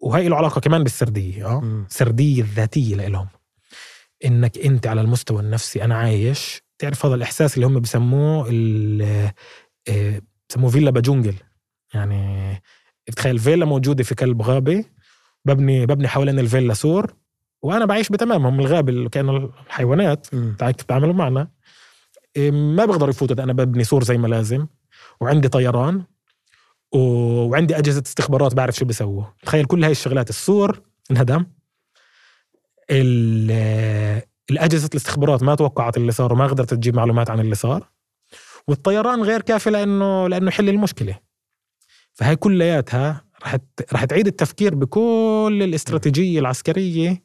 وهي له علاقة كمان بالسردية آه. السرديه الذاتية لإلهم. إنك أنت على المستوى النفسي أنا عايش. تعرف هذا الإحساس اللي هم بسموه ال- آه، بسموه villa بjungle يعني بتخيل فيلا موجودة في قلب غابة ببني ببني حوالين الفيلا سور وأنا بعيش بتمامهم الغابة اللي كانوا الحيوانات. مم. تعال تتعاملوا معنا. إيه، ما بقدروا يفوتوا أنا ببني سور زي ما لازم وعندي طيران. وعندي أجهزة استخبارات بعرف شو بيسووا. تخيل كل هاي الشغلات السور انهدم ال- الأجهزة الاستخبارات ما توقعت اللي صار وما قدرت تجيب معلومات عن اللي صار. والطيران غير كافي لأنه لأنه يحل المشكلة. فهي كلياتها رح رح تعيد التفكير بكل الاستراتيجية العسكرية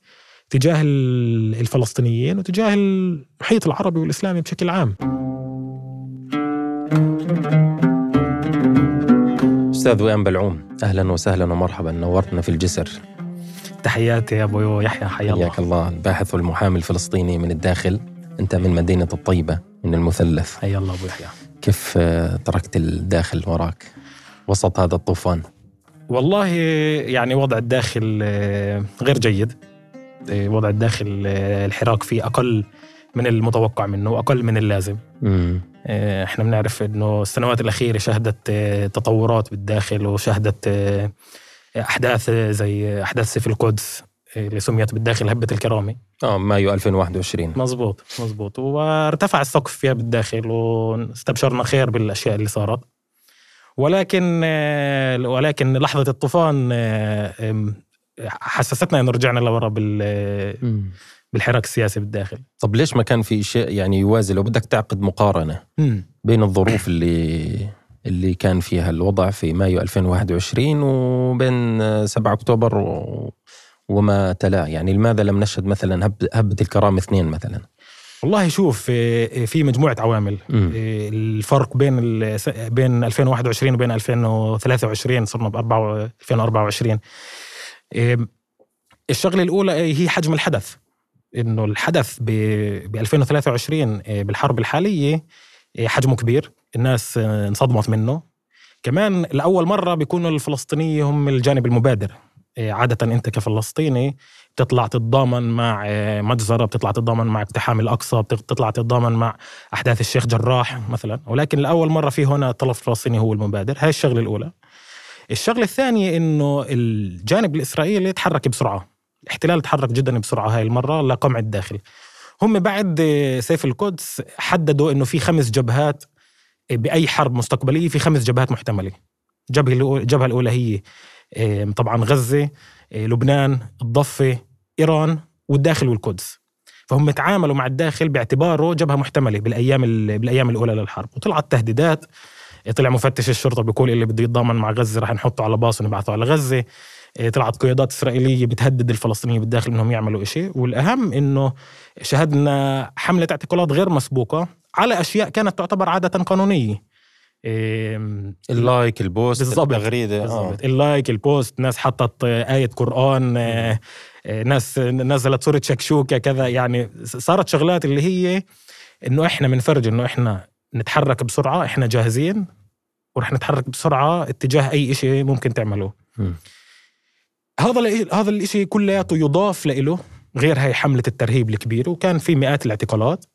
تجاه ال- الفلسطينيين وتجاه المحيط العربي والإسلامي بشكل عام. أستاذ وئام بلعوم أهلا وسهلا ومرحبا نورتنا في الجسر. تحياتي يا أبو يحيى حيا الله. حياك الله الباحث والمحامي الفلسطيني من الداخل. أنت من مدينة الطيبة من المثلث. حيا الله أبو يحيى. كيف آه، تركت الداخل وراك؟ وسط هذا الطوفان. والله يعني وضع الداخل آه، غير جيد. آه، وضع الداخل الحراك فيه أقل من المتوقع منه واقل من اللازم. مم. آه، إحنا بنعرف إنه السنوات الأخيرة شهدت آه، تطورات بالداخل وشهدت آه، أحداث زي أحداث سيف القدس اللي سميت بالداخل هبة الكرامة. آه مايو 2021 مزبوط مزبوط وارتفع السقف فيها بالداخل واستبشرنا خير بالأشياء اللي صارت. ولكن ولكن لحظة الطوفان حسستنا إنه رجعنا لورا بال-. بالحراك السياسي بالداخل. طب ليش ما كان في شيء يعني يوازي؟ لو بدك تعقد مقارنة بين الظروف اللي اللي كان فيها الوضع في مايو 2021 وبين آه، 7 أكتوبر و- وما تلاه يعني لماذا لم نشهد مثلا هب- هبة الكرامة اثنين مثلا؟ والله شوف في مجموعة عوامل. آه، الفرق بين ال- بين 2021 وبين 2023 صرنا ب 2024 آه، الشغلة الأولى هي حجم الحدث. إنه الحدث ب 2023 آه، بالحرب الحالية آه، حجمه كبير الناس آه، انصدمت منه. كمان لأول مرة بيكونوا الفلسطينيين هم الجانب المبادر. عادة أنت كفلسطيني بتطلع تتضامن مع مجزرة بتطلع تتضامن مع اقتحام الأقصى بتطلع تتضامن مع أحداث الشيخ جراح مثلا. ولكن لأول مرة في هنا الطرف الفلسطيني هو المبادر. هاي الشغلة الأولى. الشغلة الثانية إنه الجانب الإسرائيلي تحرك بسرعة. الاحتلال تحرك جدا بسرعة هاي المرة لقمع الداخل هم بعد آه، سيف القدس حددوا إنه في خمس جبهات آه، بأي حرب مستقبلية في خمس جبهات محتملة. الأولى- الجبهه الاولى هي طبعا غزة آه، لبنان الضفة إيران والداخل والقدس. فهم تعاملوا مع الداخل باعتباره جبهة محتملة بالأيام ال- بالأيام الأولى للحرب. وطلعت تهديدات. طلع مفتش الشرطة بيقول اللي بده يتضامن مع غزة رح نحطه على باص ونبعثه على غزة. طلعت قيادات إسرائيلية بتهدد الفلسطينيين بالداخل إنهم يعملوا إشي والأهم إنه شهدنا حملة اعتقالات غير مسبوقة على أشياء كانت تعتبر عادة قانونية إيه، ال like ال post بالضبط. التغريده آه. بالضبط ال like ال post ناس حطت آية قرآن آه، آه، ناس نزلت صورة شكشوكة كذا يعني صارت شغلات اللي هي إنه إحنا بنفرج إنه إحنا نتحرك بسرعة إحنا جاهزين ورح نتحرك بسرعة اتجاه أي إشي ممكن تعملوه. هذا هذا الإشي كلياته يضاف له غير هاي حملة الترهيب الكبيرة وكان في مئات الاعتقالات.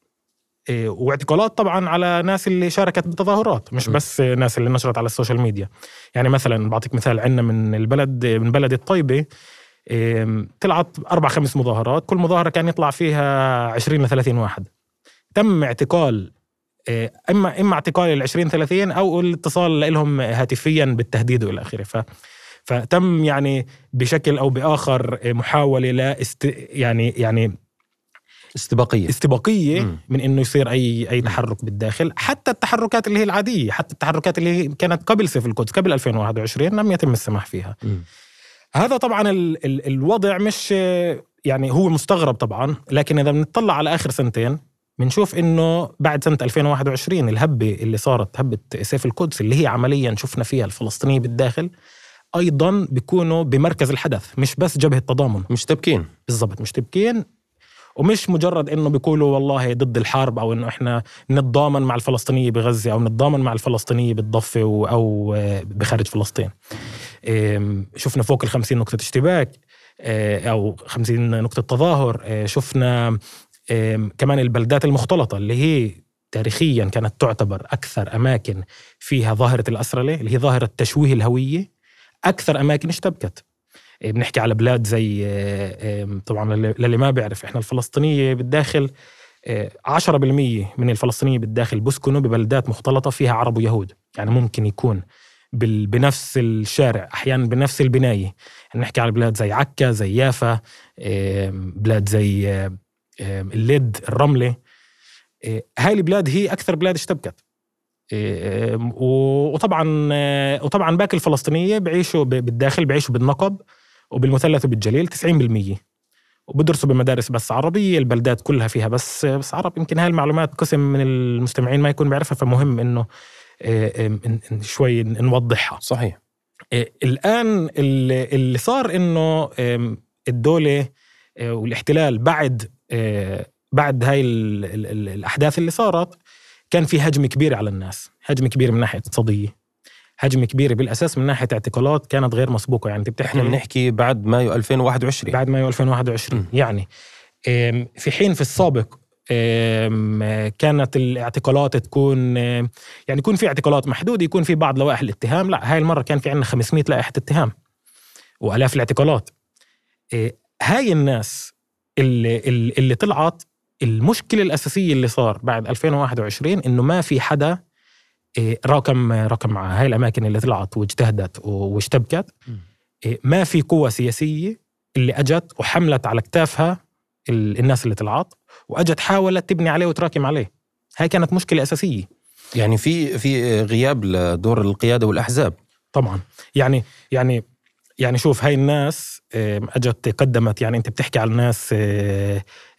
إيه، واعتقالات طبعا على ناس اللي شاركت بالتظاهرات مش. بس ناس اللي نشرت على ال social media. يعني مثلا بعطيك مثال عندنا من البلد من بلد الطيبة إيه، طلعت أربع خمس مظاهرات كل مظاهرة كان يطلع فيها 20 ل 30 واحد. تم اعتقال إيه، اما إما اعتقال ال 20 30 أو الاتصال لهم هاتفيا بالتهديد وإلى آخره. ف فتم يعني بشكل أو بآخر محاولة لا است يعني يعني استباقية استباقية مم. من إنه يصير أي أي تحرك بالداخل حتى التحركات اللي هي العادية حتى التحركات اللي هي كانت قبل سيف القدس قبل 2021 لم يتم السماح فيها مم. هذا طبعا ال ال الوضع مش يعني هو مستغرب طبعا لكن إذا بنطلع على آخر سنتين بنشوف إنه بعد سنة 2021 الهبة اللي صارت هبة سيف القدس اللي هي عمليا شفنا فيها الفلسطينيين بالداخل أيضا بيكونوا بمركز الحدث مش بس جبهة تضامن. مش تبكين. بالضبط مش تبكين ومش مجرد إنه بيقولوا والله ضد الحرب أو إنه إحنا نتضامن مع الفلسطينيه بغزة أو نتضامن مع الفلسطينيه بالضفة أو بخارج فلسطين. شفنا فوق ال 50 نقطة اشتباك أو 50 نقطة تظاهر شفنا كمان البلدات المختلطة اللي هي تاريخيا كانت تعتبر أكثر أماكن فيها ظاهرة الاسرله اللي هي ظاهرة تشويه الهوية. أكثر أماكن اشتبكت. بنحكي على بلاد زي طبعا للي ما بيعرف إحنا الفلسطينية بالداخل 10% من الفلسطينيه بالداخل بسكنوا ببلدات مختلطة فيها عرب ويهود. يعني ممكن يكون بنفس الشارع أحيانا بنفس البناية. يعني نحكي على بلاد زي عكا زي يافا بلاد زي اللد الرملة. هاي البلاد هي أكثر بلاد اشتبكت. وطبعا وطبعا باقي الفلسطينية بعيشوا بالداخل بعيشوا بالنقب وبالمثلث وبالجليل 90% وبدرسوا بمدارس بس عربية البلدات كلها فيها بس بس عرب. يمكن هاي المعلومات قسم من المستمعين ما يكون بيعرفها فمهم إنه شوي نوضحها. صحيح. الآن اللي صار إنه الدولة والاحتلال بعد بعد هاي الأحداث اللي صارت كان في هجم كبير على الناس هجم كبير من ناحية اقتصادية هجمه كبيره بالأساس من ناحية اعتقالات كانت غير مسبوقة يعني انت بتحكي إحنا بنحكي بعد مايو 2021 بعد مايو 2021 م. يعني في حين في السابق كانت الاعتقالات تكون يعني يكون في اعتقالات محدودة يكون في بعض لوائح الاتهام لا هاي المرة كان في عندنا 500 لائحة اتهام وآلاف الاعتقالات. هاي الناس اللي اللي طلعت المشكلة الأساسية اللي صار بعد 2021 إنه ما في حدا إيه، راكم راكم مع هاي الأماكن اللي طلعت واجتهدت واشتبكت إيه، ما في قوة سياسية اللي أجت وحملت على كتافها الناس اللي طلعت وأجت حاولت تبني عليه وتراكم عليه. هاي كانت مشكلة أساسية. يعني في في غياب لدور القيادة والأحزاب. طبعا. يعني يعني يعني شوف هاي الناس أجت قدمت يعني أنت بتحكي على الناس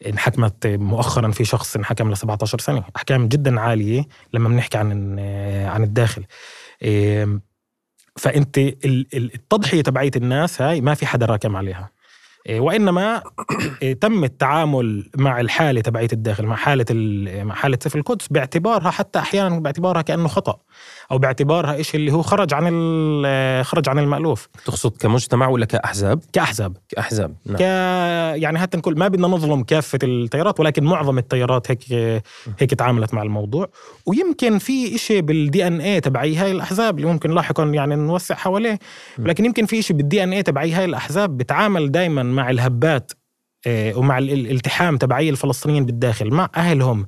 انحكمت مؤخرا في شخص انحكم ل 17 سنة. أحكام جدا عالية لما بنحكي عن عن الداخل. فأنت التضحية تبعية الناس هاي ما في حدا راكم عليها. إيه، وإنما تم التعامل مع الحالة تبعية الداخل مع حالة مع حالة سفر القدس باعتبارها حتى أحيانا باعتبارها كأنه خطأ. أو باعتبارها شيء اللي هو خرج عن خرج عن المألوف. تقصد كمجتمع ولا كأحزاب؟ كأحزاب. كأحزاب نعم. ك يعني حتى نقول ما بدنا نظلم كافة التيارات ولكن معظم التيارات هيك هيك تعاملت مع الموضوع. ويمكن في شيء بالدي ان اي تبعي هاي الأحزاب اللي ممكن لاحقا يعني نوسع حواليه ولكن يمكن في شيء بالدي ان اي تبعي هاي الأحزاب بتعامل دائما مع الهبات آه، ومع الالتحام تبعي الفلسطينيين بالداخل مع أهلهم.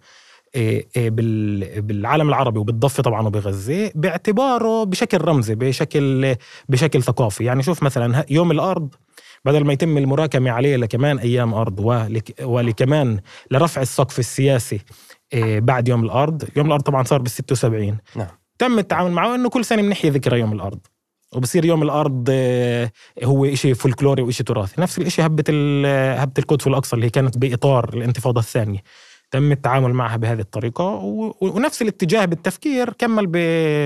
بالعالم العربي وبالضفة طبعا وبغزة باعتباره بشكل رمزي بشكل بشكل ثقافي. يعني شوف مثلا يوم الأرض بدل ما يتم المراكمة عليه لكمان أيام أرض ولكمان لرفع السقف السياسي بعد يوم الأرض. يوم الأرض طبعا صار بال 76 نعم. تم التعامل معه إنه كل سنة بنحيي ذكرى يوم الأرض. وبصير يوم الأرض هو شيء فولكلوري وشيء تراثي. نفس الشيء هبة هبة القدس والأقصى اللي هي كانت بإطار الانتفاضة الثانية. تم التعامل معها بهذه الطريقة ونفس الاتجاه بالتفكير كمل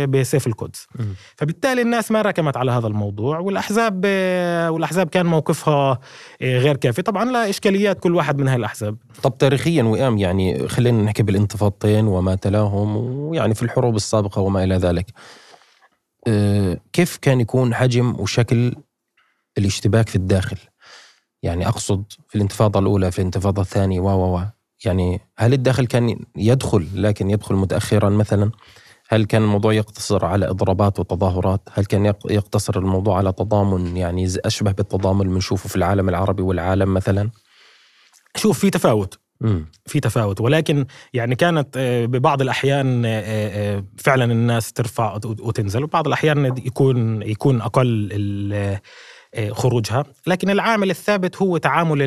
بسيف القدس. فبالتالي الناس ما ركمت على هذا الموضوع والأحزاب والأحزاب كان موقفها آه، غير كافي. طبعا لا إشكاليات كل واحد من هاي الأحزاب. طب تاريخيا وئام يعني خلينا نحكي بالانتفاضتين وما تلاهم ويعني في الحروب السابقة وما إلى ذلك. آه، كيف كان يكون حجم وشكل الاشتباك في الداخل؟ يعني أقصد في الانتفاضة الأولى في الانتفاضة الثانية و و يعني هل الداخل كان يدخل لكن يدخل متأخرا مثلا؟ هل كان الموضوع يقتصر على إضرابات وتظاهرات؟ هل كان يقتصر الموضوع على تضامن يعني أشبه بالتضامن اللي بنشوفه في العالم العربي والعالم مثلا؟ شوف في تفاوت. في تفاوت. ولكن يعني كانت آه، ببعض الأحيان آه، آه، فعلا الناس ترفع وتنزل. وبعض الأحيان يكون يكون أقل خروجها. لكن العامل الثابت هو تعامل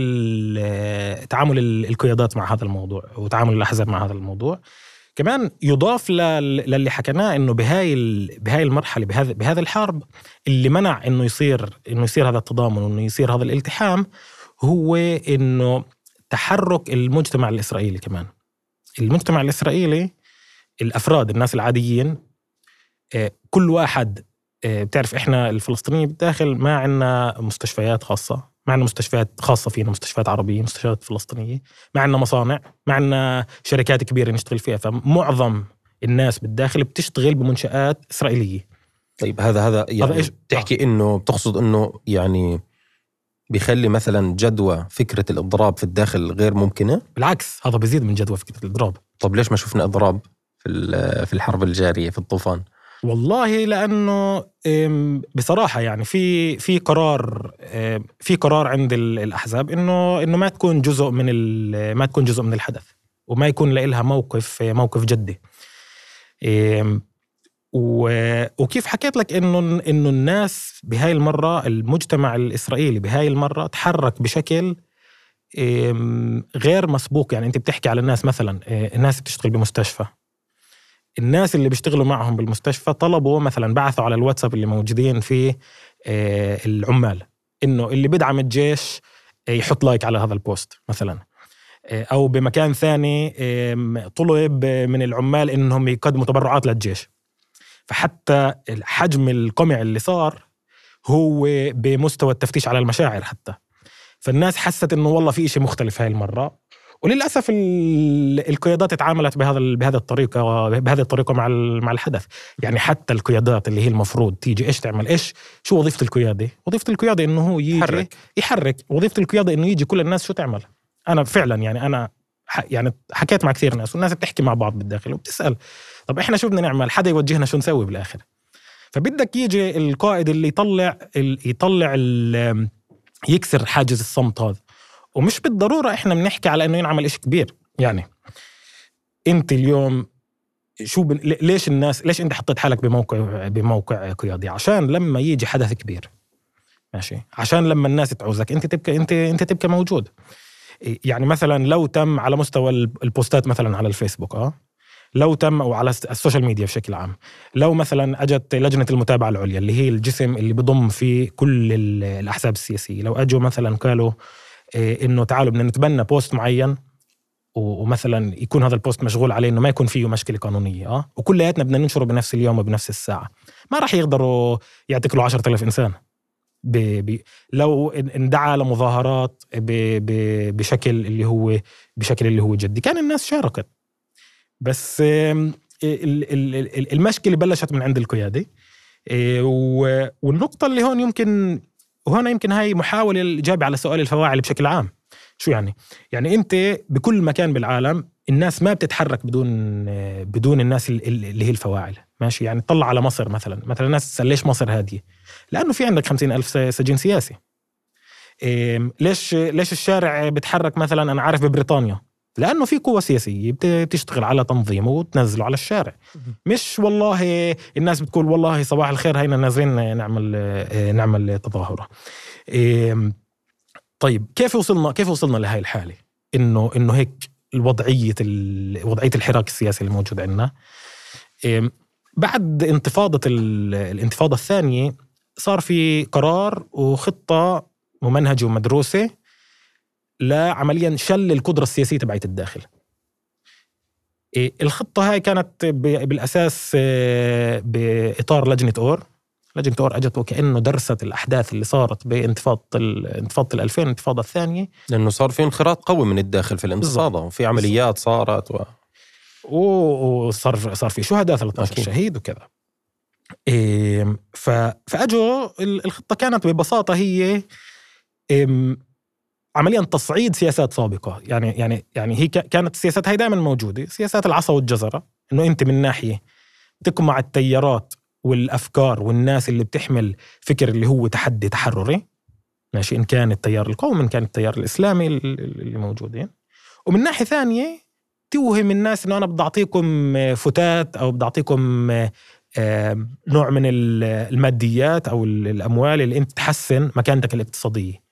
تعامل القيادات مع هذا الموضوع وتعامل الأحزاب مع هذا الموضوع. كمان يضاف للي حكيناه إنه بهاي بهاي المرحلة بهذا بهذا الحرب اللي منع إنه يصير إنه يصير هذا التضامن وإنه يصير هذا الالتحام هو إنه تحرك المجتمع الإسرائيلي كمان. المجتمع الإسرائيلي الأفراد الناس العاديين آه، كل واحد آه، بتعرف إحنا الفلسطينيين بالداخل ما عندنا مستشفيات خاصة ما عندنا مستشفيات خاصة فينا مستشفيات عربية مستشفيات فلسطينية ما عندنا مصانع ما عندنا شركات كبيرة نشتغل فيها. فمعظم الناس بالداخل بتشتغل بمنشآت إسرائيلية. طيب هذا هذا يعني إيش؟ تحكي انه بتقصد إنه يعني بيخلي مثلا جدوى فكرة الإضراب في الداخل غير ممكنة؟ بالعكس هذا بيزيد من جدوى فكرة الإضراب. طب ليش ما شفنا إضراب في في الحرب الجارية في الطوفان؟ والله لأنه بصراحة يعني في في قرار في قرار عند ال- الأحزاب إنه إنه ما تكون جزء من ما تكون جزء من الحدث وما يكون لها موقف موقف جدي. وكيف حكيت لك إنه إنه الناس بهاي المرة المجتمع الإسرائيلي بهاي المرة تحرك بشكل غير مسبوق يعني أنت بتحكي على الناس مثلا أه، الناس بتشتغل بمستشفى. الناس اللي بيشتغلوا معهم بالمستشفى طلبوا مثلا بعثوا على الواتساب اللي موجودين فيه آه، العمال إنه اللي بيدعم الجيش آه، يحط like على هذا ال post مثلا. آه، أو بمكان ثاني طلب من العمال إنهم يقدموا تبرعات للجيش. فحتى حجم القمع اللي صار هو بمستوى التفتيش على المشاعر حتى. فالناس حست إنه والله في شيء مختلف هاي المرة. وللأسف ال- القيادات تعاملت بهذا بهذه الطريقة بهذه الطريقة مع مع الحدث. يعني حتى القيادات اللي هي المفروض تيجي إيش تعمل إيش شو وظيفة القيادة؟ وظيفة القيادة إنه هو يجي يحرك. يحرك. وظيفة القيادة إنه يجي كل الناس شو تعمل؟ أنا فعلا يعني أنا يعني حكيت مع كثير ناس والناس بتحكي مع بعض بالداخل وبتسأل. طب إحنا شو بدنا نعمل؟ حدا يوجهنا شو نسوي بالآخر؟ فبدك يجي القائد اللي يطلع ال- يطلع ال- يكسر حاجز الصمت هذا. ومش بالضرورة إحنا بنحكي على إنه ينعمل إشي كبير. يعني أنت اليوم شو بن... ليش الناس ليش أنت حطيت حالك بموقع بموقع قيادي؟ عشان لما يجي حدث كبير. ماشي؟ عشان لما الناس تعوزك. أنت تبقى أنت أنت تبقى موجود. يعني مثلا لو تم على مستوى البوستات مثلا على الفيسبوك آه؟ لو تم أو على ال social media بشكل عام. لو مثلا أجت لجنة المتابعة العليا اللي هي الجسم اللي بضم فيه كل ال- الأحزاب السياسية. لو أجوا مثلا قالوا إنه تعالوا بدنا نتبنى post معين ومثلا يكون هذا ال post مشغول عليه إنه ما يكون فيه مشكلة قانونية آه؟ وكلياتنا بدنا ننشره بنفس اليوم وبنفس الساعة. ما راح يقدروا يعتقلوا 10000 إنسان. ب... ب... لو إن- اندعى لمظاهرات ب... ب... بشكل اللي هو بشكل اللي هو جدي. كان الناس شاركت. بس المشكلة بلشت من عند القيادة. إيه، والنقطة اللي هون يمكن وهنا يمكن هاي محاولة الإجابة على سؤال الفواعل بشكل عام. شو يعني؟ يعني أنت بكل مكان بالعالم الناس ما بتتحرك بدون بدون الناس ال- ال- اللي هي الفواعل. ماشي؟ يعني طلع على مصر مثلا. مثلا الناس تسأل ليش مصر هادية؟ لأنه في عندك خمسين ألف سجين سياسي. إيه، ليش ليش الشارع بتحرك مثلا؟ أنا عارف ببريطانيا. لأنه في قوة سياسية بت- بتشتغل على تنظيمه وتنزله على الشارع. مش والله الناس بتقول والله صباح الخير هينا نازلين نعمل آه، نعمل تظاهرة. إيه، طيب كيف وصلنا كيف وصلنا لهي الحالة؟ إنه إنه هيك الوضعية ال- وضعية الحراك السياسي اللي موجود عندنا. بعد انتفاضة ال- الانتفاضة الثانية صار في قرار وخطة ممنهجة ومدروسة لعمليا شل القدرة السياسية تبعت الداخل. إيه، الخطة هاي كانت بالأساس آه، بإطار لجنة أور. لجنة أور أجت وكأنه درست الأحداث اللي صارت بانتفاضة ال- انتفاضة الألفين الانتفاضة الثانية. لأنه صار في انخراط قوي من الداخل في الانتفاضة وفي عمليات صارت و... وصار صار في شهداء 13 أكيد. شهيد وكذا. إيه، فأجوا ال- الخطة كانت ببساطة هي عمليا تصعيد سياسات سابقة. يعني يعني يعني هي كانت السياسات هاي دائما موجودة. سياسات العصا والجزرة إنه أنت من ناحية تقمع التيارات والأفكار والناس اللي بتحمل فكر اللي هو تحدي تحرري. ماشي؟ إن كان التيار القومي ان كان التيار الإسلامي ال- ال- اللي موجودين. ومن ناحية ثانية توهم الناس إنه أنا بدي اعطيكم فتات أو بدي اعطيكم آه، نوع من ال- الماديات أو ال- الأموال اللي أنت تحسن مكانتك الاقتصادية.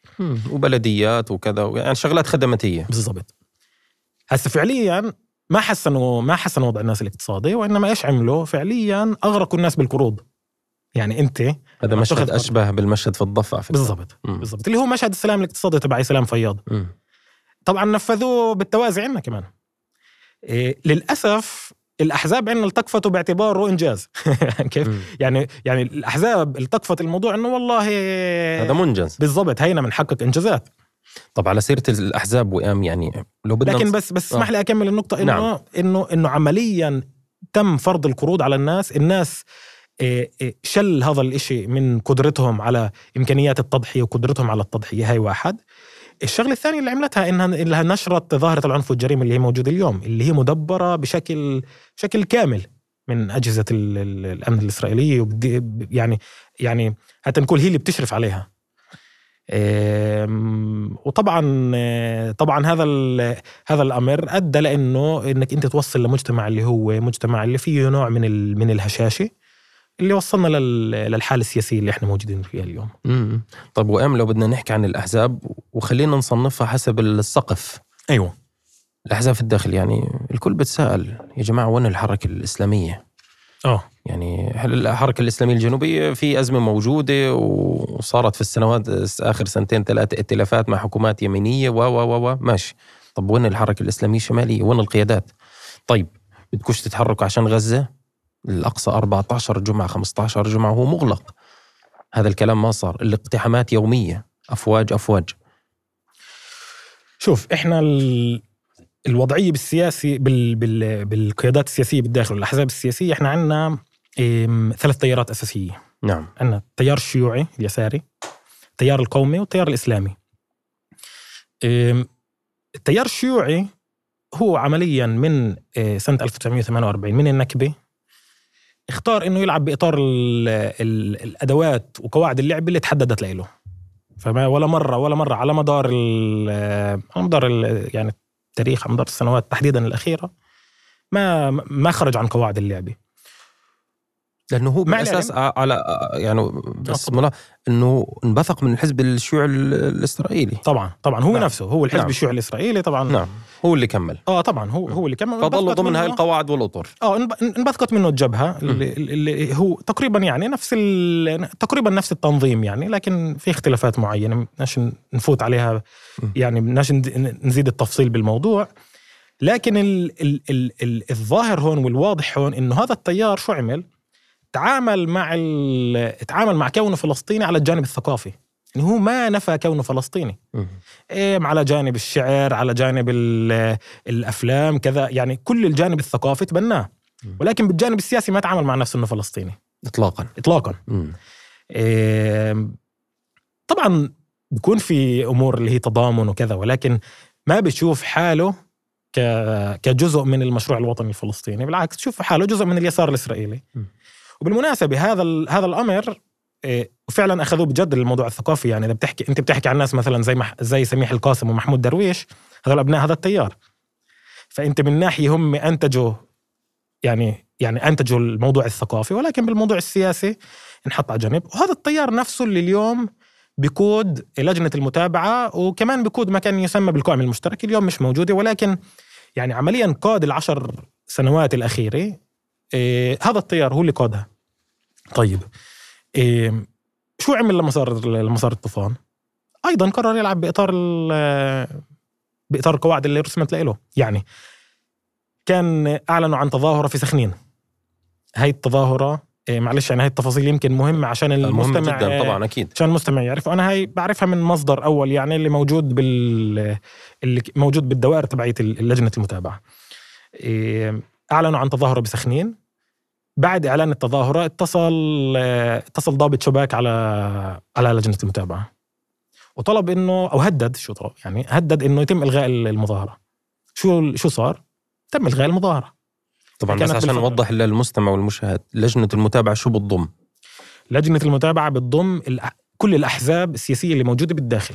وبلديات وكذا يعني شغلات خدماتية. بالضبط. هسه فعليا ما حسنوا ما حسنوا وضع الناس الاقتصادي وإنما إيش عملوا؟ فعليا أغرقوا الناس بالقروض. يعني أنت هذا مشهد أشبه بالمشهد في الضفة في بالضبط. بالضبط. اللي هو مشهد السلام الاقتصادي تبع سلام فياض. طبعا نفذوه بالتوازي عندنا كمان. إيه للأسف الأحزاب عندنا التقفته باعتباره إنجاز. كيف. يعني يعني الأحزاب التقفت الموضوع إنه والله هذا منجز بالضبط هينا بنحقق إنجازات. طب على سيرة الأحزاب وام يعني لو بدنا لكن بس بس آه. اسمح لي أكمل النقطة إنه نعم. إنه إنه عمليا تم فرض القروض على الناس. الناس إيه، إيه، شل هذا الإشي من قدرتهم على إمكانيات التضحية وقدرتهم على التضحية. هاي واحد. الشغلة الثانية اللي عملتها إنها إنها نشرت ظاهرة العنف والجريمة اللي هي موجودة اليوم اللي هي مدبرة بشكل بشكل كامل من أجهزة ال- ال- الأمن الإسرائيلية وبدي يعني يعني حتى نقول هي اللي بتشرف عليها. وطبعا طبعا هذا هذا الأمر أدى لأنه إنك أنت توصل لمجتمع اللي هو مجتمع اللي فيه نوع من من الهشاشة. اللي وصلنا لل- للحالة السياسية اللي إحنا موجودين فيها اليوم. مم. طب وأم لو بدنا نحكي عن الأحزاب وخلينا نصنفها حسب السقف. أيوه. الأحزاب في الداخل يعني الكل بتساءل يا جماعة وين الحركة الإسلامية؟ آه. يعني الحركة الإسلامية الجنوبية في أزمة موجودة وصارت في السنوات آخر سنتين ثلاثة ائتلافات مع حكومات يمينية؟ و و و و ماشي. طب وين الحركة الإسلامية الشمالية؟ وين القيادات؟ طيب بدكوش تتحركوا عشان غزة؟ الأقصى 14 جمعة 15 جمعة هو مغلق. هذا الكلام ما صار الاقتحامات يومية. أفواج أفواج. شوف إحنا ال... الوضعية بالسياسي بال... بال... بالقيادات السياسية بالداخل والأحزاب السياسية إحنا عندنا ثلاث تيارات أساسية. نعم. عندنا التيار الشيوعي اليساري التيار القومي والتيار الإسلامي. أم، التيار الشيوعي هو عمليا من آه، سنة 1948 من النكبة اختار إنه يلعب بإطار ال ال الأدوات وقواعد اللعب اللي تحددت له فما ولا مرة ولا مرة على مدار على مدار يعني التاريخ على مدار السنوات تحديدا الأخيرة ما ما خرج عن قواعد اللعبه لأنه هو بالأساس على يعني بس طبعاً. إنه انبثق من الحزب الشيوعي ال- الإسرائيلي طبعا طبعا هو نعم. نفسه هو الحزب نعم. الشيوعي الإسرائيلي طبعا نعم هو اللي كمل آه طبعا هو هو اللي كمل فضل انبثقت ضمن هاي القواعد والأطر آه انب- انبثقت منه الجبهة اللي, اللي هو تقريبا يعني نفس تقريبا نفس التنظيم يعني لكن في اختلافات معينة بدناش نفوت عليها. يعني بدناش نزيد التفصيل بالموضوع لكن ال ال ال ال الظاهر هون والواضح هون إنه هذا التيار شو عمل؟ تعامل مع تعامل مع كونه فلسطيني على الجانب الثقافي. يعني هو ما نفى كونه فلسطيني. إيه على جانب الشعر على جانب ال- الأفلام كذا. يعني كل الجانب الثقافي تبناه. ولكن بالجانب السياسي ما تعامل مع نفسه إنه فلسطيني. اطلاقا. اطلاقا. إيه طبعا بيكون في أمور اللي هي تضامن وكذا ولكن ما بيشوف حاله كجزء من المشروع الوطني الفلسطيني. بالعكس تشوف حاله جزء من اليسار الإسرائيلي. وبالمناسبة هذا هذا الأمر إيه، وفعلا أخذوه بجد الموضوع الثقافي. يعني إذا بتحكي أنت بتحكي عن ناس مثلا زي مح زي سميح القاسم ومحمود درويش هذول أبناء هذا التيار. فأنت من ناحية هم أنتجوا يعني يعني أنتجوا الموضوع الثقافي ولكن بالموضوع السياسي انحط على جنب. وهذا التيار نفسه اللي اليوم بيقود لجنة المتابعة وكمان بيقود ما كان يسمى بالقائمه المشتركه اليوم مش موجودة ولكن يعني عمليا قاد العشر سنوات الأخيرة إيه هذا التيار هو اللي قادها. طيب إيه شو عمل لما صار لما صار الطوفان؟ أيضا قرر يلعب بإطار بإطار القواعد اللي رسمت له. يعني كان أعلنوا عن تظاهرة في سخنين. هاي التظاهرة إيه معلش يعني هاي التفاصيل يمكن مهمة عشان مهم المستمع جدا طبعا أكيد. عشان المستمع يعرف. وأنا هاي بعرفها من مصدر أول يعني اللي موجود بال اللي موجود بالدوائر تبعية لجنه المتابعة. إيه، أعلنوا عن تظاهرة بسخنين. بعد إعلان التظاهرة اتصل اتصل ضابط شباك على على لجنة المتابعة. وطلب إنه أو هدد شو طلب؟ يعني هدد إنه يتم إلغاء المظاهرة. شو شو صار؟ تم إلغاء المظاهرة. طبعا بس عشان. نوضح للمستمع والمشاهد لجنة المتابعة شو بتضم؟ لجنة المتابعة بتضم كل الأحزاب السياسية اللي موجودة بالداخل.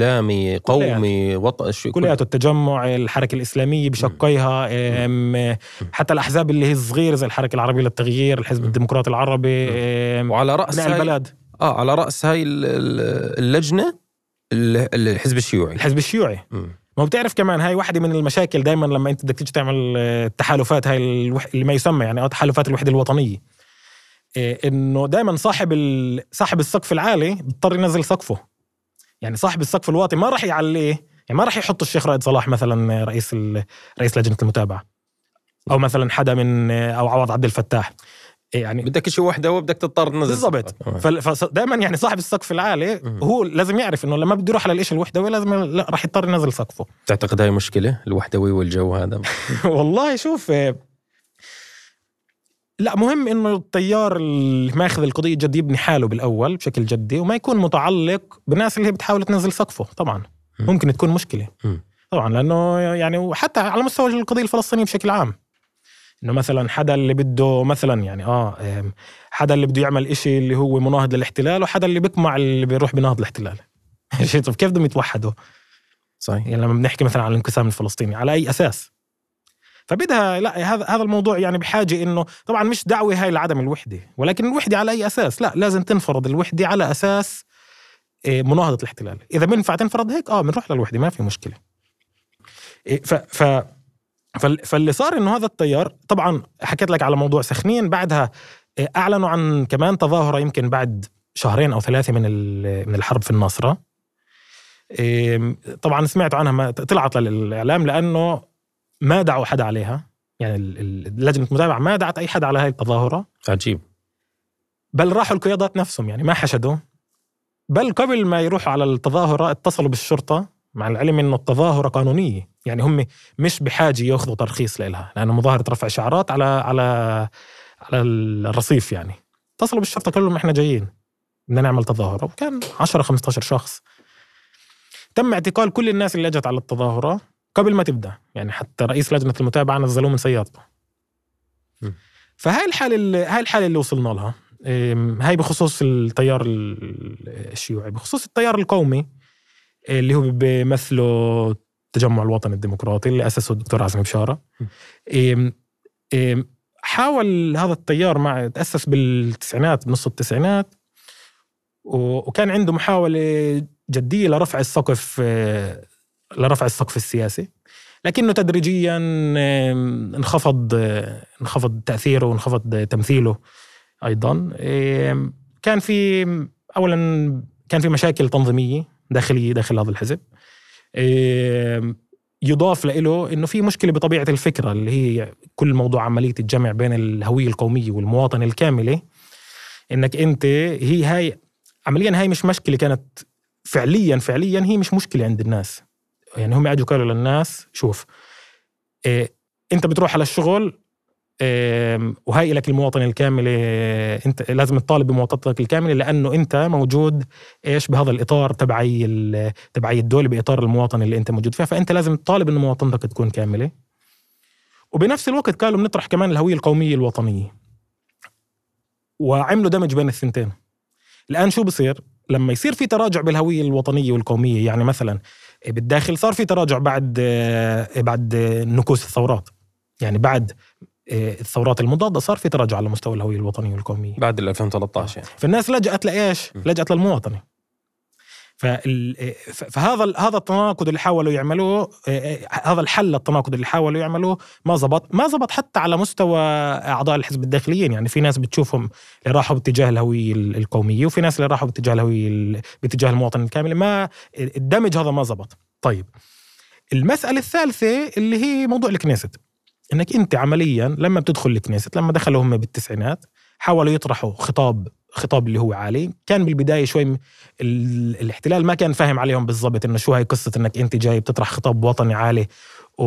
إسلامي قومي وطن شو كلياته التجمع الحركة الإسلامية بشقيها حتى الأحزاب اللي هي الصغيرة زي الحركة العربية للتغيير الحزب الديمقراطي العربي وعلى رأس هاي البلد. آه على رأس هاي ال- ال- اللجنة ال- الحزب الشيوعي. الحزب الشيوعي. مم. ما بتعرف كمان هاي واحدة من المشاكل دائما لما أنت بدك تيجي تعمل آه، التحالفات هاي الوح... اللي ما يسمى يعني أو تحالفات الوحدة الوطنية. إيه، إنه دائما صاحب ال... صاحب السقف العالي بيضطر ينزل سقفه. يعني صاحب السقف الواطي ما راح يعليه يعني ما راح يحط الشيخ رائد صلاح مثلا رئيس. رئيس لجنة المتابعة. أو مثلا حدا من أو عوض عبد الفتاح. يعني بدك شيء وحدة وبدك تضطر تنزل. بالضبط. فدائما يعني صاحب السقف العالي هو لازم يعرف إنه لما بده يروح على الشيء الوحدوي لازم لا راح يضطر ينزل سقفه. تعتقد هاي مشكلة؟ الوحدوي والجو هذا؟ والله شوف لا مهم إنه الطيار اللي ماخذ القضية جد يبني حاله بالأول بشكل جدي وما يكون متعلق بالناس اللي هي بتحاول تنزل سقفه طبعا. ممكن تكون مشكلة. طبعا لأنه يعني وحتى على مستوى القضية الفلسطينية بشكل عام. إنه مثلا حدا اللي بده مثلا يعني آه حدا اللي بده يعمل إشي اللي هو مناهض للاحتلال وحدا اللي بيقمع اللي بيروح بيناهض الاحتلال. طب كيف بدهم يتوحدوا؟ صحيح. يعني لما بنحكي مثلا عن الانقسام الفلسطيني على أي أساس؟ فبدها لا هذا هذا الموضوع يعني بحاجة إنه طبعا مش دعوة هاي لعدم الوحدة ولكن الوحدة على أي أساس؟ لا لازم تنفرض الوحدة على أساس آه، مناهضة الاحتلال، إذا بينفع تنفرض هيك آه بنروح للوحدة ما في مشكلة. إيه، ف, ف فاللي صار إنه هذا التيار طبعا حكيت لك على موضوع سخنين بعدها آه، أعلنوا عن كمان تظاهرة يمكن بعد شهرين أو ثلاثة من من الحرب في الناصره طبعا سمعت عنها ما طلعت للإعلام لأنه ما دعوا حدا عليها. يعني لجنة المتابعة ما دعت أي حدا على هاي التظاهرة. عجيب. بل راحوا القيادات نفسهم يعني ما حشدوا. بل قبل ما يروحوا على التظاهرة اتصلوا بالشرطة مع العلم إنه التظاهرة قانونية. يعني هم مش بحاجة ياخذوا ترخيص لها لأنه مظاهرة رفع شعارات على على على الرصيف يعني. اتصلوا بالشرطة قالوا لهم إحنا جايين بدنا نعمل تظاهرة. وكان 10 15 شخص. تم اعتقال كل الناس اللي اجت على التظاهرة. قبل ما تبدأ. يعني حتى رئيس لجنة المتابعة نزلوه من سيارته فهاي الحالة اللي هاي الحالة اللي وصلنا لها. هاي بخصوص التيار الشيوعي. بخصوص التيار القومي اللي هو بيمثله التجمع الوطني الديمقراطي اللي أسسه الدكتور عزمي بشارة. حاول هذا التيار مع تأسس بالتسعينات بنص التسعينات وكان عنده محاولة جدية لرفع السقف لرفع السقف السياسي. لكنه تدريجيا انخفض انخفض تأثيره وانخفض تمثيله أيضا. كان في اولا كان في مشاكل تنظيمية داخلية داخل هذا الحزب. يضاف له إنه في مشكلة بطبيعة الفكرة اللي هي كل موضوع عملية الجمع بين الهوية القومية والمواطنه الكاملة. إنك أنت هي هاي عمليا هاي مش مشكلة كانت فعليا فعليا هي مش مشكلة عند الناس. يعني هم اجوا قالوا للناس. شوف إيه انت بتروح على الشغل وهي لك المواطنة الكاملة انت لازم تطالب بمواطنتك الكاملة لأنه انت موجود إيش بهذا الإطار تبعي تبعي الدولة بإطار المواطنة اللي انت موجود فيها. فأنت لازم تطالب انه مواطنتك تكون كاملة. وبنفس الوقت قالوا بنطرح كمان الهوية القومية الوطنية. وعملوا دمج بين الثنتين. الآن شو بصير؟ لما يصير في تراجع بالهوية الوطنية والقومية يعني مثلا بالداخل صار في تراجع بعد بعد نكوص الثورات. يعني بعد آه، الثورات المضادة صار في تراجع على مستوى الهوية الوطنية والقومية. بعد 2013 يعني فالناس لجأت لإيش؟ لجأت للمواطنة. آه، فهذا هذا التناقض اللي حاولوا يعملوه آه، هذا الحل التناقض اللي حاولوا يعملوه ما زبط ما زبط حتى على مستوى أعضاء الحزب الداخليين. يعني في ناس بتشوفهم اللي راحوا باتجاه الهوية القومية وفي ناس اللي راحوا باتجاه الهوية باتجاه المواطن الكامل. ما الدمج هذا ما زبط. طيب. المسألة الثالثة اللي هي موضوع الكنيست. إنك أنت عمليا لما بتدخل الكنيسة لما دخلوا هم بالتسعينات حاولوا يطرحوا خطاب خطاب اللي هو عالي كان بالبداية شوي الاحتلال ما كان فاهم عليهم بالضبط إنه شو هاي قصة إنك أنت جاي بتطرح خطاب وطني عالي و...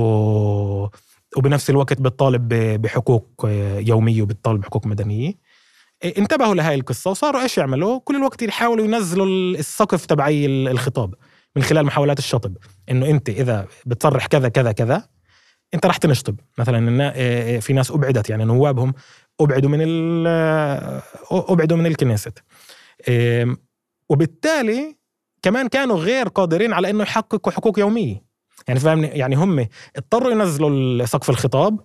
وبنفس الوقت بتطالب بحقوق يومية وبتطالب بحقوق مدنية. انتبهوا لهاي القصة وصاروا إيش يعملوا؟ كل الوقت يحاولوا ينزلوا السقف تبعي الخطاب من خلال محاولات الشطب. إنه أنت إذا بتصرح كذا كذا كذا أنت راح تنشطب. مثلا آه، آه، في ناس أبعدت يعني نوابهم ابعدوا من ابعدوا من الكنيست. وبالتالي كمان كانوا غير قادرين على إنه يحققوا حقوق يومية. يعني فاهمني؟ يعني هم اضطروا ينزلوا سقف الخطاب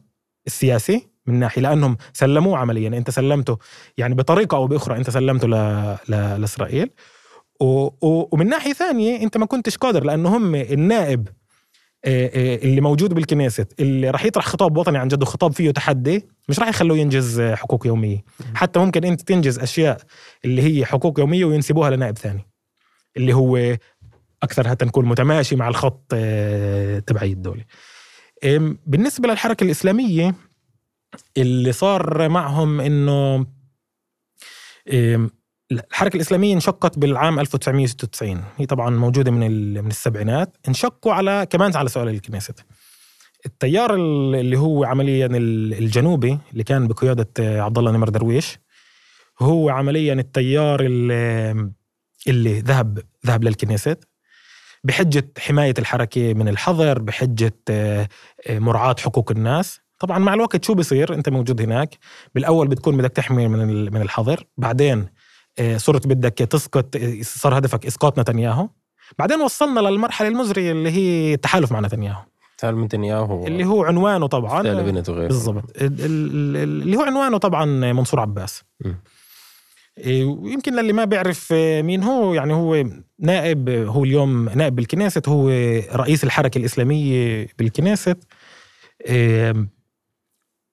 السياسي من ناحية لأنهم سلموه عمليا. أنت سلمته يعني بطريقة أو بأخرى أنت سلمته ل... ل... لإسرائيل. و... و... ومن ناحية ثانية أنت ما كنتش قادر لأنه هم النائب اللي موجود بالكنيست اللي راح يطرح خطاب وطني عن جد خطاب فيه تحدي مش راح يخلوه ينجز حقوق يومية. حتى ممكن انت تنجز أشياء اللي هي حقوق يومية وينسبوها لنائب ثاني اللي هو أكثر حتى نكون متماشي مع الخط آه، تبعي الدولة بالنسبة للحركة الإسلامية اللي صار معهم إنه الحركة الإسلامية انشقت بالعام 1996 هي طبعا موجودة من من السبعينات. انشقوا على كمان على سؤال الكنيسة التيار اللي هو عمليا الجنوبي اللي كان بقيادة عبد الله نمر درويش هو عمليا التيار اللي, اللي ذهب ذهب للكنيسة بحجة حماية الحركة من الحظر بحجة آه، آه، مراعاة حقوق الناس. طبعا مع الوقت شو بصير أنت موجود هناك. بالأول بتكون بدك تحمي من من الحظر. بعدين آه، صرت بدك تسقط صار هدفك إسقاط نتنياهو. بعدين وصلنا للمرحلة المزرية اللي هي التحالف مع نتنياهو. تحالف نتنياهو. اللي هو عنوانه طبعا. بالضبط. اللي هو عنوانه طبعا منصور عباس. م. إيه، ويمكن للي ما بيعرف آه، مين هو يعني هو نائب هو اليوم نائب بالكنيسة هو رئيس الحركة الإسلامية بالكنيسة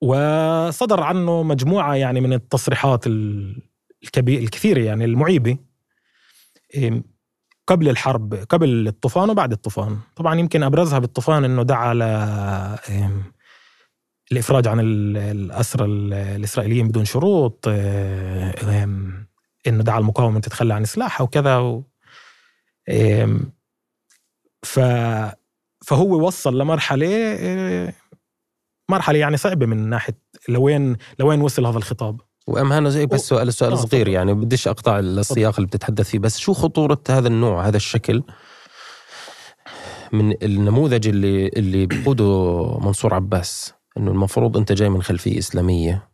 وصدر عنه مجموعة يعني من التصريحات الكبيرة الكثيرة يعني المعيبة قبل الحرب قبل الطوفان وبعد الطوفان. طبعا يمكن أبرزها بالطوفان أنه دعا ل الإفراج عن الأسرى الإسرائيليين بدون شروط إنه دعا المقاومة تتخلى عن سلاحها وكذا و ف فهو وصل لمرحلة آه، مرحلة يعني صعبة من ناحية لوين لوين وصل هذا الخطاب. وامانه زي بس سؤال سؤال صغير يعني بديش أقطع السياق اللي بتتحدث فيه بس شو خطورة هذا النوع هذا الشكل؟ من النموذج اللي اللي بقوده منصور عباس إنه المفروض أنت جاي من خلفية إسلامية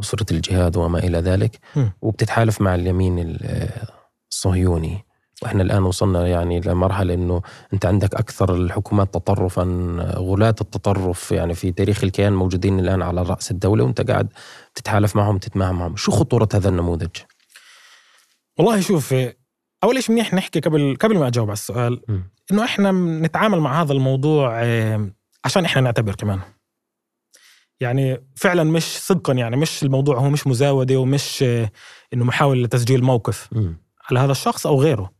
أسرة الجهاد وما إلى ذلك وبتتحالف مع اليمين الصهيوني. وإحنا الآن وصلنا يعني لمرحله إنه أنت عندك أكثر الحكومات تطرفا غلاة التطرف يعني في تاريخ الكيان موجودين الآن على رأس الدولة وأنت قاعد تتحالف معهم تتماهم معهم، شو خطورة هذا النموذج؟ والله شوف أول شيء منيح نحكي قبل قبل ما أجاوب على السؤال إنه إحنا نتعامل مع هذا الموضوع عشان إحنا نعتبر كمان يعني فعلا مش صدقا يعني مش الموضوع هو مش مزاودة ومش إنه محاولة لتسجيل موقف م. على هذا الشخص أو غيره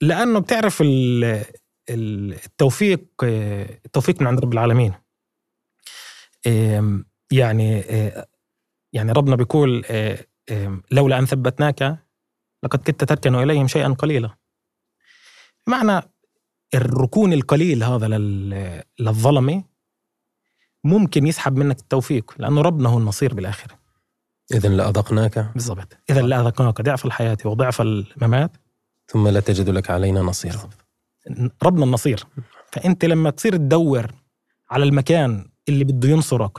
لأنه بتعرف التوفيق التوفيق من عند رب العالمين. يعني يعني ربنا بيقول لولا أن ثبتناك لقد كنت تركن إليهم شيئا قليلا. معنى الركون القليل هذا للظلمة ممكن يسحب منك التوفيق لأنه ربنا هو النصير بالاخر اذا لأذقناك. بالضبط. اذا لأذقناك ضعف الحياة وضعف الممات. ثم لا تجد لك علينا نصيرا. ربنا النصير. فأنت لما تصير تدور على المكان اللي بده ينصرك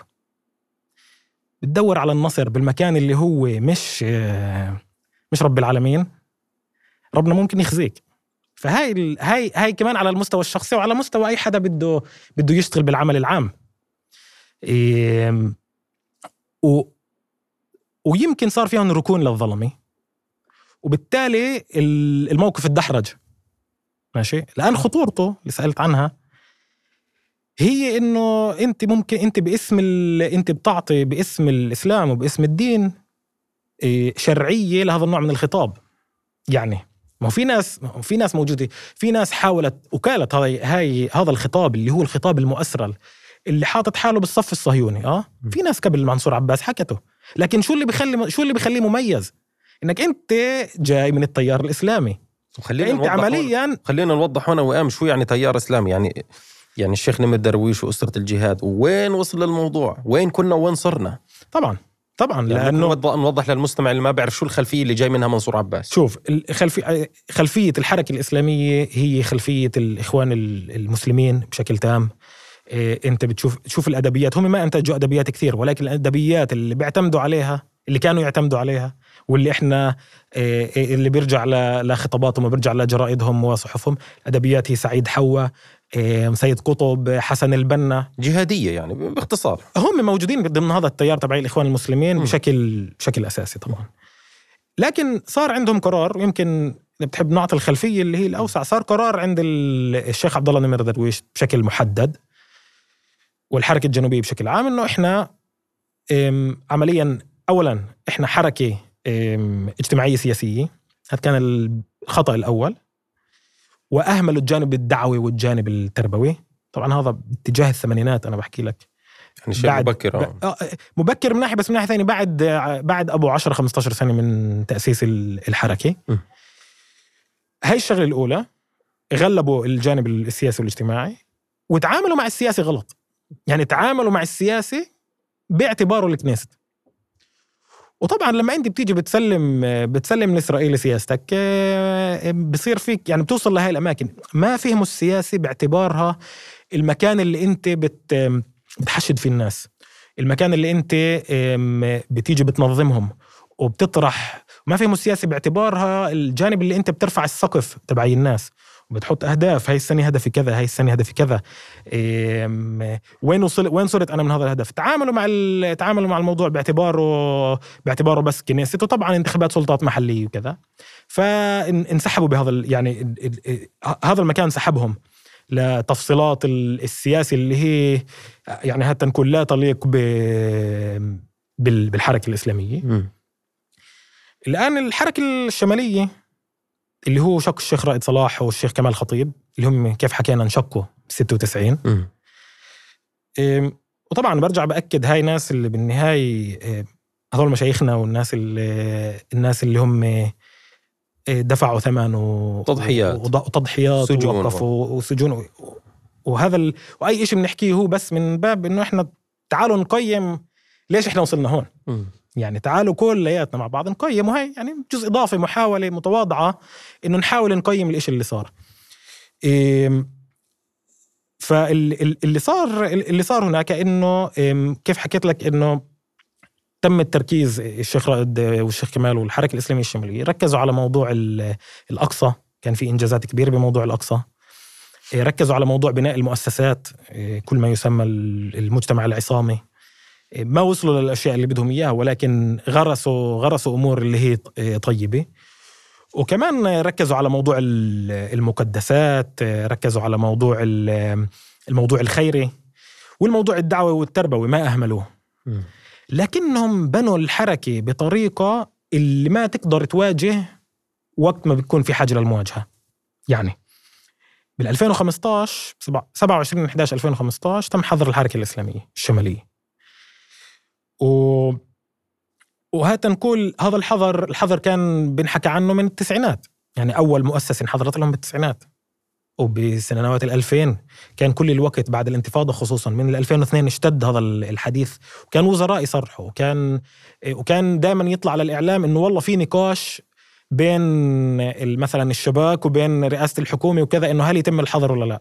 بتدور على النصر بالمكان اللي هو مش مش رب العالمين ربنا ممكن يخزيك. فهاي هاي هاي كمان على المستوى الشخصي وعلى مستوى أي حدا بده بده يشتغل بالعمل العام. و ويمكن صار فيهم ركون للظلمة. وبالتالي الموقف اتدحرج. ماشي؟ الان خطورته اللي سألت عنها هي إنه أنت ممكن أنت باسم أنت بتعطي باسم الإسلام وباسم الدين إيه، شرعية لهذا النوع من الخطاب. يعني ما هو في ناس في ناس موجودة في ناس حاولت وكالت هاي هاي هذا الخطاب اللي هو الخطاب المؤسرل اللي حاطط حاله بالصف الصهيوني آه؟ في ناس قبل منصور عباس حكته. لكن شو اللي بيخلي شو اللي بيخليه مميز؟ إنك أنت جاي من التيار الإسلامي. وخلينا أنت عمليا خلينا نوضح هنا وام شو يعني تيار إسلامي؟ يعني يعني الشيخ نمر درويش وأسرة الجهاد وين وصل الموضوع؟ وين كنا وين صرنا؟ طبعا طبعا يعني لأنه نوضح للمستمع اللي ما بيعرف شو الخلفية اللي جاي منها منصور عباس. شوف الخلفي خلفية الحركة الإسلامية هي خلفية الإخوان المسلمين بشكل تام. إيه أنت بتشوف تشوف الأدبيات. هم ما أنتجوا أدبيات كثير ولكن الأدبيات اللي بيعتمدوا عليها اللي كانوا يعتمدوا عليها واللي إحنا إيه, إيه، اللي بيرجع لخطاباتهم وبيرجع لجرائدهم وصحفهم. ادبيات هي سعيد حوا إيه سيد قطب حسن البنا. جهادية يعني باختصار. هم موجودين ضمن هذا التيار تبع الإخوان المسلمين م. بشكل بشكل أساسي طبعا. لكن صار عندهم قرار يمكن بتحب نعطي الخلفية اللي هي الأوسع صار قرار عند الشيخ عبد الله نمر درويش بشكل محدد والحركة الجنوبية بشكل عام إنه إحنا عمليا اولا إحنا حركة اجتماعية سياسية. هذا كان الخطأ الأول. واهملوا الجانب الدعوي والجانب التربوي. طبعا هذا باتجاه الثمانينات أنا بحكي لك. يعني شيء بعد- مبكر آه. ب- آه، مبكر من ناحية بس من ناحية ثانية بعد بعد أبو 10 15 سنة من تأسيس ال- الحركة. م. هاي الشغلة الأولى غلبوا الجانب السياسي والاجتماعي وتعاملوا مع السياسة غلط. يعني تعاملوا مع السياسة باعتباره الكنيست. وطبعا لما انت بتيجي بتسلم بتسلم لإسرائيل سياستك آه، بصير فيك يعني بتوصل لهي الأماكن. ما فهموا السياسة باعتبارها المكان اللي أنت بت بتحشد فيه الناس. المكان اللي أنت بتيجي بتنظمهم وبتطرح. ما فهموا السياسة باعتبارها الجانب اللي أنت بترفع السقف تبعي الناس. وبتحط أهداف هاي السنة هدفي كذا هاي السنة هدفي كذا. وين وصل وين صرت أنا من هذا الهدف؟ تعاملوا مع تعاملوا مع الموضوع باعتباره باعتباره بس كنيسة. وطبعا انتخابات سلطات محلية وكذا. فانسحبوا بهذا ال- يعني هذا المكان سحبهم لتفصيلات ال- السياسة اللي هي يعني حتى نكون لا تليق بالحركة الإسلامية. مم. الآن الحركة الشمالية اللي هو شق الشيخ رائد صلاح والشيخ كمال خطيب اللي هم كيف حكينا انشقوا ب 96 مم. إيه، وطبعا برجع بأكد هاي ناس اللي بالنهاية هذول مشايخنا والناس اللي الناس اللي هم دفعوا ثمن و تضحيات. وتضحيات سجون ووقفوا وسجون و- وهذا ال... وأي شيء بنحكيه هو بس من باب إنه إحنا تعالوا نقيم ليش إحنا وصلنا هون مم. يعني تعالوا كلياتنا مع بعض نقيم وهي يعني جزء إضافي محاولة متواضعة إنه نحاول نقيم الإشي اللي صار. فاللي صار اللي صار هناك إنه كيف حكيت لك إنه تم التركيز الشيخ رائد والشيخ كمال والحركة الإسلامية الشمالية ركزوا على موضوع ال- الأقصى. كان في إنجازات كبيرة بموضوع الأقصى. إيه، ركزوا على موضوع بناء المؤسسات. إيه، كل ما يسمى ال- المجتمع العصامي. ما وصلوا للأشياء اللي بدهم إياها ولكن غرسوا غرسوا أمور اللي هي إيه، طيبة. وكمان ركزوا على موضوع ال- المقدسات ركزوا على موضوع ال- الموضوع الخيري والموضوع الدعوي والتربوي ما أهملوه. لكنهم بنوا الحركة بطريقة اللي ما تقدر تواجه وقت ما بتكون في حاجة للمواجهه يعني بال 2015 سبع- 27 11 2015 تم حظر الحركة الإسلامية الشمالية. و وهات نقول هذا الحظر الحظر كان بنحكى عنه من التسعينات. يعني أول مؤسسه انحظرت لهم بالتسعينات. وبسنوات ال 2000 كان كل الوقت بعد الانتفاضة خصوصا من ال 2002 اشتد هذا الحديث. وكان وزراء يصرحوا. وكان وكان دائما يطلع على الإعلام إنه والله في نقاش بين مثلا الشباك وبين رئاسة الحكومة وكذا إنه هل يتم الحظر ولا لا.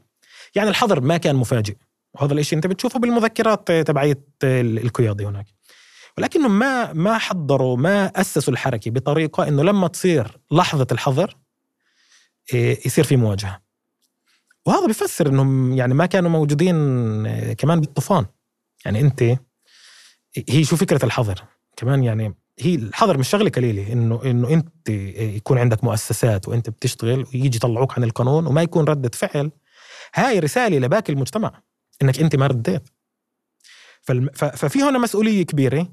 يعني الحظر ما كان مفاجئ. وهذا الشيء أنت بتشوفه بالمذكرات تبعية ال- القيادة هناك. ولكنهم ما ما حضروا ما أسسوا الحركة بطريقة إنه لما تصير لحظة الحظر إيه، يصير في مواجهة. وهذا بيفسر إنهم يعني ما كانوا موجودين إيه، كمان بالطوفان. يعني أنت هي شو فكرة الحظر؟ كمان يعني هي الحظر مش شغلة قليلة إنه إنه أنت يكون عندك مؤسسات وأنت بتشتغل ويجي يطلعوك عن القانون وما يكون ردة فعل. هاي رسالة لباقي المجتمع إنك أنت ما رديت. ففي هنا مسؤولية كبيرة.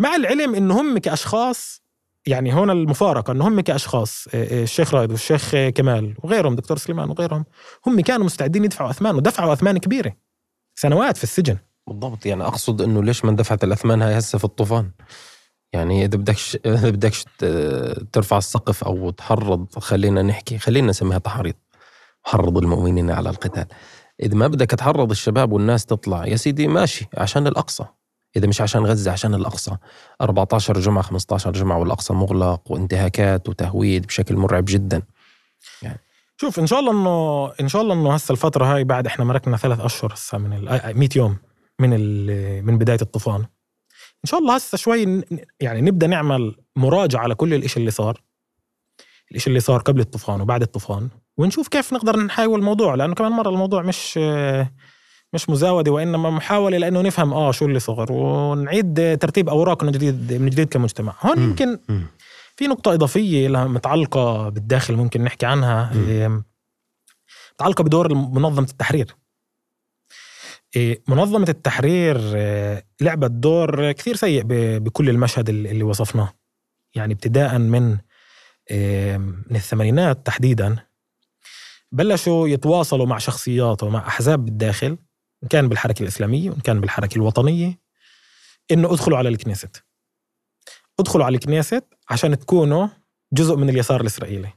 مع العلم انه هم كأشخاص يعني هون المفارقة انه هم كأشخاص آه، آه، الشيخ رائد والشيخ آه، كمال وغيرهم دكتور سليمان وغيرهم هم كانوا مستعدين يدفعوا أثمان ودفعوا أثمان كبيرة. سنوات في السجن. بالضبط يعني أقصد إنه ليش ما اندفعت الأثمان هاي هسه في الطوفان؟ يعني إذا بدكش إذا بدكش ترفع السقف أو تحرض خلينا نحكي خلينا نسميها تحريض. حرض المؤمنين على القتال. إذا ما بدك تحرض الشباب والناس تطلع يا سيدي ماشي عشان الأقصى. إذا مش عشان غزة عشان الأقصى. 14 جمعة 15 جمعة والأقصى مغلق وانتهاكات وتهويد بشكل مرعب جدا. شوف إن شاء الله إنه إن شاء الله إنه هسه الفترة هاي بعد إحنا مركنا ثلاث أشهر هسه من ال آه، 100 يوم من من بداية الطوفان. إن شاء الله هسه شوي يعني نبدأ نعمل مراجعة على كل الإشي اللي صار. الإشي اللي صار قبل الطوفان وبعد الطوفان ونشوف كيف نقدر نحاول الموضوع لأنه كمان مرة الموضوع مش آه، مش مزاودة وإنما محاولة لأنه نفهم آه شو اللي صار ونعيد ترتيب اوراقنا جديد من جديد كمجتمع. هون. يمكن في نقطة إضافية لها متعلقة بالداخل ممكن نحكي عنها. إيه، متعلقة بدور منظمة التحرير. إيه، منظمة التحرير إيه، لعبت دور كثير سيء بكل المشهد اللي وصفناه. يعني ابتداء من من الثمانينات تحديدا بلشوا يتواصلوا مع شخصيات ومع أحزاب بالداخل إن كان بالحركة الإسلامية وإن كان بالحركة الوطنية إنه أدخلوا على الكنيست. أدخلوا على الكنيست عشان تكونوا جزء من اليسار الإسرائيلي.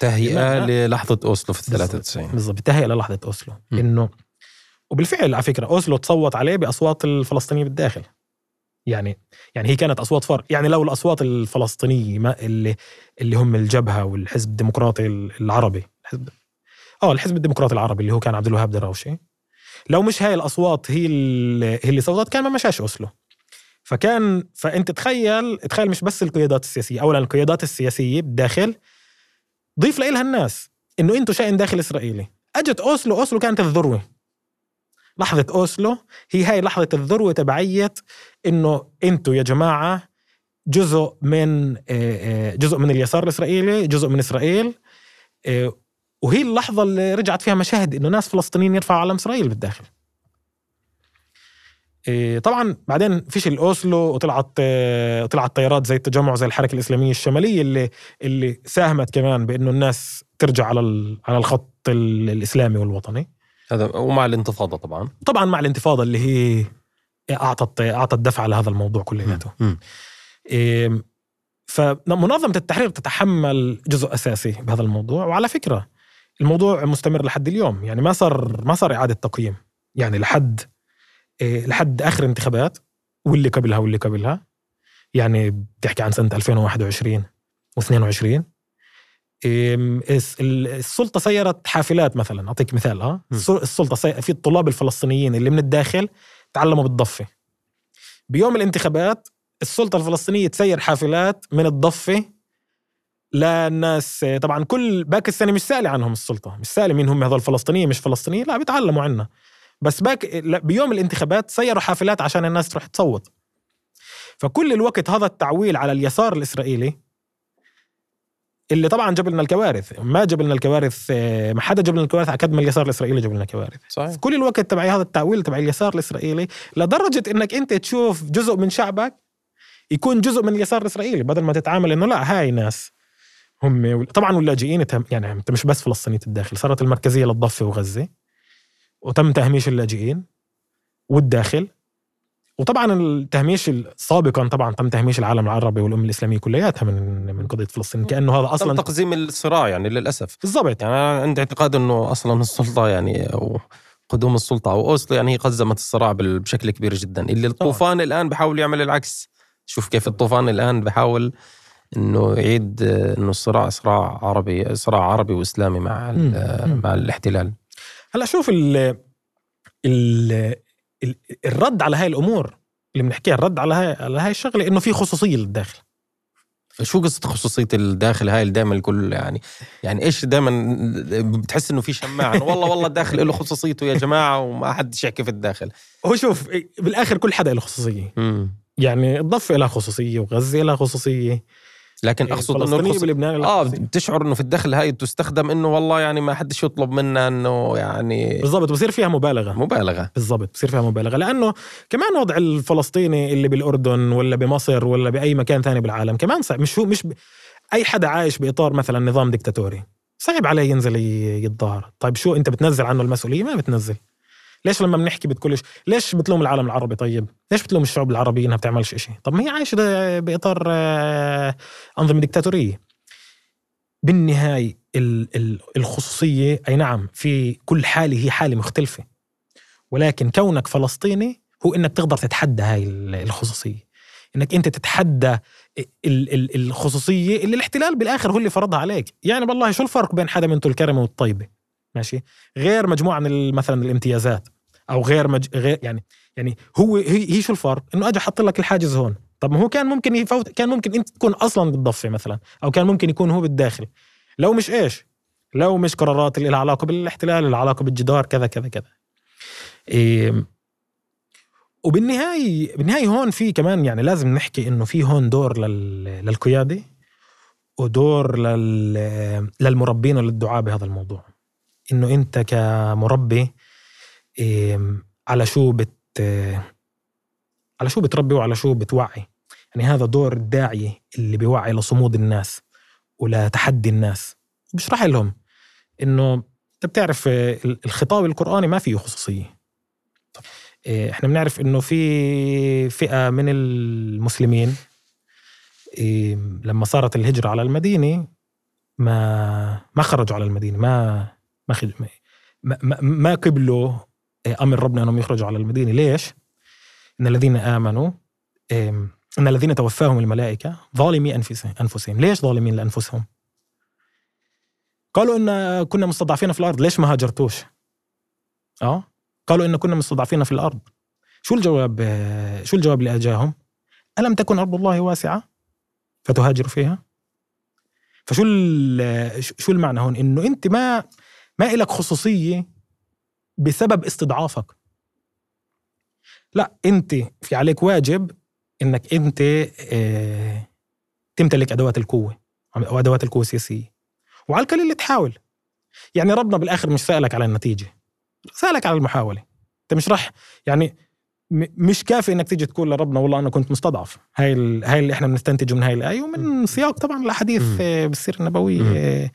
تهيئة؟ للحظة أوسلو في 93 بالضبط تهيئة للحظة أوسلو. إنه وبالفعل على فكرة أوسلو تصوت عليه بأصوات الفلسطينية بالداخل. يعني يعني هي كانت أصوات فرق يعني لو الأصوات الفلسطينية ما اللي اللي هم الجبهة والحزب الديمقراطي العربي الحزب آه الحزب الديمقراطي العربي اللي هو كان عبد الوهاب دراوشي لو مش هاي الأصوات هي اللي هي اللي صوتت كان ما مشاش أوسلو. فكان فأنت تخيل تخيل مش بس القيادات السياسية أولا القيادات السياسية بالداخل ضيف لها الناس إنه أنتم شأن داخل إسرائيلي. أجت أوسلو أوسلو كانت الذروة. لحظة أوسلو هي هاي لحظة الذروة تبعية إنه أنتم يا جماعة جزء من جزء من اليسار الإسرائيلي جزء من إسرائيل وهي اللحظة اللي رجعت فيها مشاهد إنه ناس فلسطينيين يرفعوا علم إسرائيل بالداخل. آه، طبعا بعدين فشل اوسلو وطلعت آه، طلعت طيارات زي التجمع زي الحركة الإسلامية الشمالية اللي اللي ساهمت كمان بإنه الناس ترجع على على الخط ال- الإسلامي والوطني. هذا ومع الانتفاضة طبعا. طبعا مع الانتفاضة اللي هي أعطت أعطت دفع لهذا الموضوع كلياته. إيه، فمنظمة التحرير تتحمل جزء أساسي بهذا الموضوع. وعلى فكرة الموضوع مستمر لحد اليوم. يعني ما صار ما صار إعادة تقييم. يعني لحد إيه، لحد آخر انتخابات واللي قبلها واللي قبلها. يعني بتحكي عن سنة 2021 و22 السلطة سيرت حافلات مثلا. أعطيك مثال آه السلطة سي... في الطلاب الفلسطينيين اللي من الداخل تعلموا بالضفة. بيوم الانتخابات السلطة الفلسطينية تسير حافلات من الضفة للناس طبعا كل السنة مش سألي عنهم السلطة مش سألي مين هم هذول الفلسطينيين مش فلسطينيين لا بيتعلموا عنا. بس لا، بيوم الانتخابات سيروا حافلات عشان الناس تروح تصوت. فكل الوقت هذا التعويل على اليسار الإسرائيلي اللي طبعا جاب لنا الكوارث. ما جاب لنا الكوارث ما حدا جاب لنا الكوارث على قد ما اليسار الإسرائيلي جاب لنا كوارث. صحيح. كل الوقت تبعي هذا التعويل تبع اليسار الإسرائيلي لدرجة إنك أنت تشوف جزء من شعبك يكون جزء من اليسار الإسرائيلي بدل ما تتعامل إنه لا هاي ناس. هم طبعا واللاجئين تم- يعني انت مش بس فلسطينيه الداخل صارت المركزية للضفة وغزة وتم تهميش اللاجئين والداخل وطبعا التهميش سابقا طبعا تم تهميش العالم العربي والامه الإسلامية كلياتها من من قضية فلسطين كأنه هذا أصلا أصلا تقزيم الصراع يعني للأسف. بالضبط. يعني أنا عندي اعتقاد إنه أصلا السلطة يعني أو قدوم السلطة أو أوسلو يعني هي قزمت الصراع بشكل كبير جدا. اللي الطوفان الآن بحاول يعمل العكس. شوف كيف الطوفان الآن بحاول إنه يعيد إنه الصراع صراع عربي صراع عربي وإسلامي مع. مع الاحتلال. هلأ شوف ال ال ال- الرد على هاي الأمور اللي بنحكيها الرد على هاي على هاي الشغلة إنه في خصوصية للداخل. شو قصة خصوصية الداخل هاي اللي دائما الكل يعني يعني إيش دائما بتحس إنه في شماعة؟ إنه والله والله الداخل له خصوصيته يا جماعة وما حدش يحكي في الداخل. هو شوف بالآخر كل حدا له خصوصية. مم. يعني الضفة لها خصوصية وغزة لها خصوصية. لكن أقصد إنه الخص... بلبنان آه. بتشعر إنه في الدخل هاي تستخدم إنه والله يعني ما حدش يطلب منا إنه يعني بالضبط بصير فيها مبالغة. مبالغة. بالضبط بصير فيها مبالغة. لأنه كمان وضع الفلسطيني اللي بالأردن ولا بمصر ولا بأي مكان ثاني بالعالم كمان صعب. مش هو مش ب... أي حدا عايش بإطار مثلا نظام ديكتاتوري. صعب عليه ينزل يتظاهر. طيب شو أنت بتنزل عنه المسؤولية؟ ما بتنزل. ليش لما بنحكي بتقولش ليش بتلوم العالم العربي طيب؟ ليش بتلوم الشعوب العربية إنها بتعملش إشي طب ما هي عايشة بإطار آه، أنظمة ديكتاتورية. بالنهاية ال- ال- الخصوصية أي نعم في كل حالة هي حالة مختلفة. ولكن كونك فلسطيني هو إنك تقدر تتحدى هاي ال- الخصوصية. إنك أنت تتحدى ال- ال- الخصوصية اللي الاحتلال بالآخر هو اللي فرضها عليك. يعني والله شو الفرق بين حدا من الكرمة والطيبة؟ ماشي. غير مجموعة من مثلا الامتيازات. أو غير مج... غير يعني يعني هو هي, هي شو الفرق؟ إنه اجى حط لك الحاجز هون. طب ما هو كان ممكن يفوت كان ممكن أنت تكون أصلا بالضفه مثلا أو كان ممكن يكون هو بالداخل. لو مش إيش؟ لو مش قرارات اللي لها علاقة بالاحتلال لها علاقة بالجدار كذا كذا كذا. إيه وبالنهاية بالنهاية هون في كمان يعني لازم نحكي إنه في هون دور لل... للقيادة ودور لل... للمربين وللدعاة بهذا الموضوع. إنه أنت كمربي على شو بت على شو بتربي وعلى شو بتوعي يعني هذا دور الداعية اللي بيوعي لصمود الناس ولتحدي الناس بشرح لهم إنه أنت بتعرف الخطاب القرآني ما فيه خصوصية إيه، إحنا بنعرف إنه في فئة من المسلمين لما صارت الهجرة على المدينة ما ما خرجوا على المدينة ما ما. ما, ما, قبلوا أمر ربنا أنهم يخرجوا على المدينة ليش؟ إن الذين آمنوا إن الذين توفاهم الملائكة ظالمي أنفسهم ليش ظالمين لأنفسهم؟ قالوا إن كنا مستضعفين في الأرض ليش ما هاجرتوش؟ آه قالوا إن كنا مستضعفين في الأرض شو الجواب شو الجواب اللي أجاهم؟ ألم تكن أرض الله واسعة فتهاجروا فيها؟ فشو شو المعنى هون؟ إنه أنت ما ما إلك خصوصية بسبب استضعافك. لا انت في عليك واجب انك انت آه تمتلك أدوات القوة أو أدوات القوة السياسية. وعلى القليل تحاول. يعني ربنا بالآخر مش سألك على النتيجة سألك على المحاولة. أنت مش راح يعني مش كافي إنك تيجي تقول لربنا والله أنا كنت مستضعف. هاي هاي اللي إحنا بنستنتجه من هاي الآية. ومن سياق طبعا الأحاديث بالسيره النبويه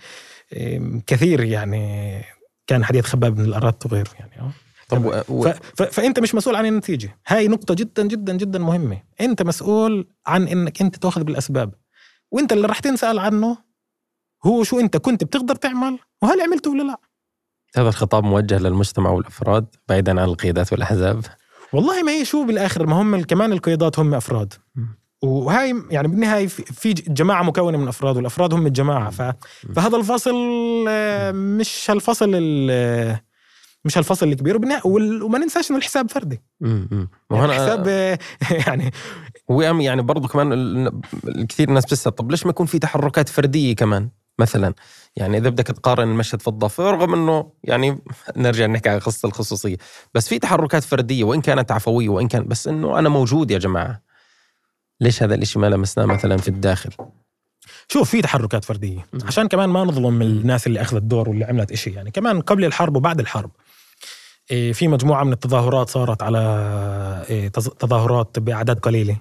كثير يعني كان حديث خباب بن الأرات وغيره يعني آه. طب. و... ف... فأنت مش مسؤول عن النتيجة. هاي نقطة جدا جدا جدا مهمة. أنت مسؤول عن إنك أنت تأخذ بالأسباب. وأنت اللي راح تنسأل عنه هو شو أنت كنت بتقدر تعمل وهل عملته ولا لا. هذا الخطاب موجه للمجتمع والأفراد بعيدا عن القيادات والأحزاب. والله ما هي شو بالآخر ما هم كمان القيادات هم أفراد. وهاي يعني بالنهاية في جماعة مكونة من أفراد والأفراد هم الجماعة. ف... فهذا الفصل آه، مش هالفصل مش هالفصل الكبير. وما ننساش إنه الحساب فردي. امم يعني الحساب آه، يعني يعني برضه كمان الكثير ناس بتسأل طب ليش ما يكون في تحركات فردية كمان مثلا؟ يعني إذا بدك تقارن المشهد في الضفه رغم إنه يعني نرجع نحكي على قصة الخصوصية. بس في تحركات فردية وإن كانت عفوية وإن كان بس إنه أنا موجود يا جماعة. ليش هذا الشيء ما لمسناه مثلا في الداخل؟ شوف في تحركات فردية. عشان كمان ما نظلم الناس اللي أخذت دور واللي عملت إشي. يعني كمان قبل الحرب وبعد الحرب إيه، في مجموعة من التظاهرات صارت على إيه، تظاهرات بأعداد قليلة.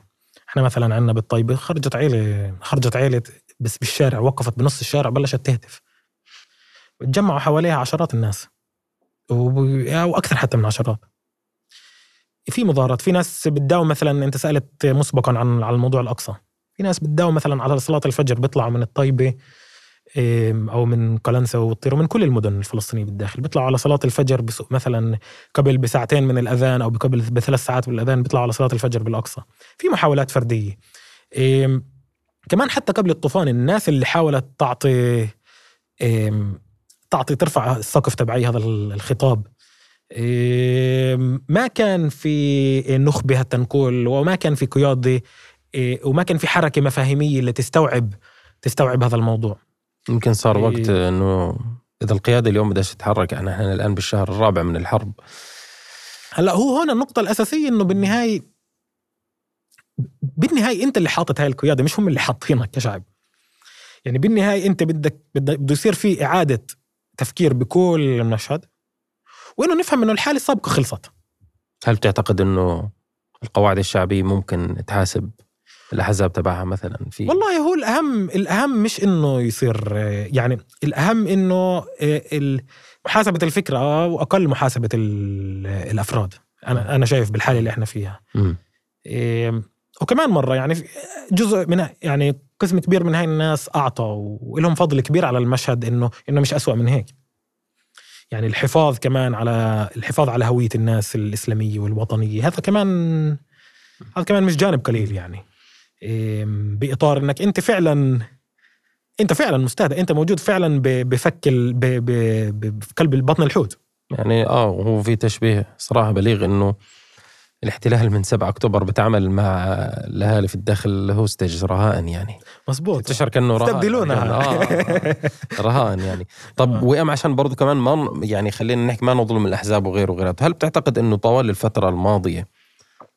إحنا مثلا عندنا بالطيبة خرجت عيلة خرجت عيلة بس بالشارع وقفت بنص الشارع بلشت تهتف. تجمعوا حواليها عشرات الناس أو أكثر حتى من عشرات. في مظاهرات في ناس بتداوم مثلا أنت سألت مسبقا عن على الموضوع الأقصى. في ناس بتداوم مثلا على صلاة الفجر بيطلعوا من الطيبة أو من قلنسة والطير ومن كل المدن الفلسطينية بالداخل. بيطلعوا على صلاة الفجر مثلا قبل بساعتين من الأذان أو قبل بثلاث ساعات من الأذان بيطلعوا على صلاة الفجر بالأقصى. في محاولات فردية. كمان حتى قبل الطوفان الناس اللي حاولت تعطي تعطي ترفع السقف تبعي هذا الخطاب. ما كان في نخبة التنقل وما كان في قيادة وما كان في حركة مفاهيمية اللي تستوعب تستوعب هذا الموضوع. يمكن صار وقت إنه إذا القيادة اليوم بدها تتحرك يعني إحنا الآن بالشهر الرابع من الحرب. هلأ هو هون النقطة الأساسية إنه بالنهاية بالنهاية أنت اللي حاطط هاي القيادة مش هم اللي حاطينك كشعب. يعني بالنهاية أنت بدك بده يصير في إعادة تفكير بكل المشهد. وإنه نفهم إنه الحالة السابقة خلصت. هل بتعتقد إنه القواعد الشعبية ممكن تحاسب الأحزاب تبعها مثلا في والله هو الاهم الأهم مش إنه يصير يعني الأهم إنه محاسبة الفكرة وأقل محاسبة الأفراد. أنا أنا شايف بالحالة اللي إحنا فيها. م. وكمان مرة يعني جزء من يعني قسم كبير من هاي الناس اعطى ولهم فضل كبير على المشهد انه إنه مش أسوأ من هيك. يعني الحفاظ كمان على الحفاظ على هوية الناس الإسلامية والوطنية. هذا كمان هذا كمان مش جانب قليل يعني. بإطار إنك أنت فعلا أنت فعلا مستهدف. أنت موجود فعلا بفك بقلب بطن الحوت. يعني آه وهو في تشبيه صراحة بليغ إنه الاحتلال من 7 أكتوبر بتعامل مع الأهالي في الداخل هوستج رهائن يعني. مزبوط تشعر كأنه رهائن. استبدلونا آه, آه رهائن يعني. طب آه. وإم عشان برضه كمان ما يعني خلينا نحكي ما نظلم الأحزاب وغيره وغيره هل بتعتقد إنه طوال الفترة الماضية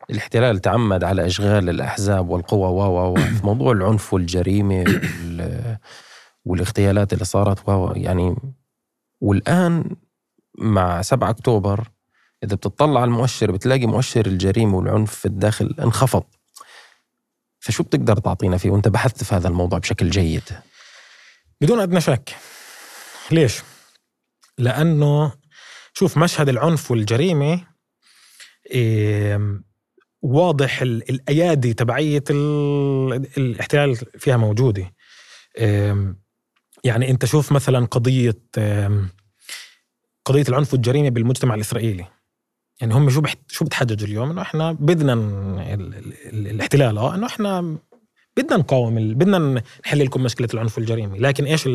الاحتلال تعمد على إشغال الأحزاب والقوى و في موضوع العنف والجريمة والاغتيالات اللي صارت و يعني والآن مع 7 أكتوبر إذا بتطلع على المؤشر بتلاقي مؤشر الجريمة والعنف في الداخل انخفض. فشو بتقدر تعطينا فيه وأنت بحثت في هذا الموضوع بشكل جيد؟ بدون أدنى شك. ليش؟ لأنه شوف مشهد العنف والجريمة واضح الأيادي تبعية الاحتلال فيها موجودة. يعني أنت شوف مثلا قضية قضية العنف والجريمة بالمجتمع الإسرائيلي. يعني هم شو شو بتحججوا اليوم؟ إنه إحنا بدنا الاحتلال. آه إنه إحنا بدنا نقاوم بدنا نحل لكم مشكلة العنف والجريمه لكن إيش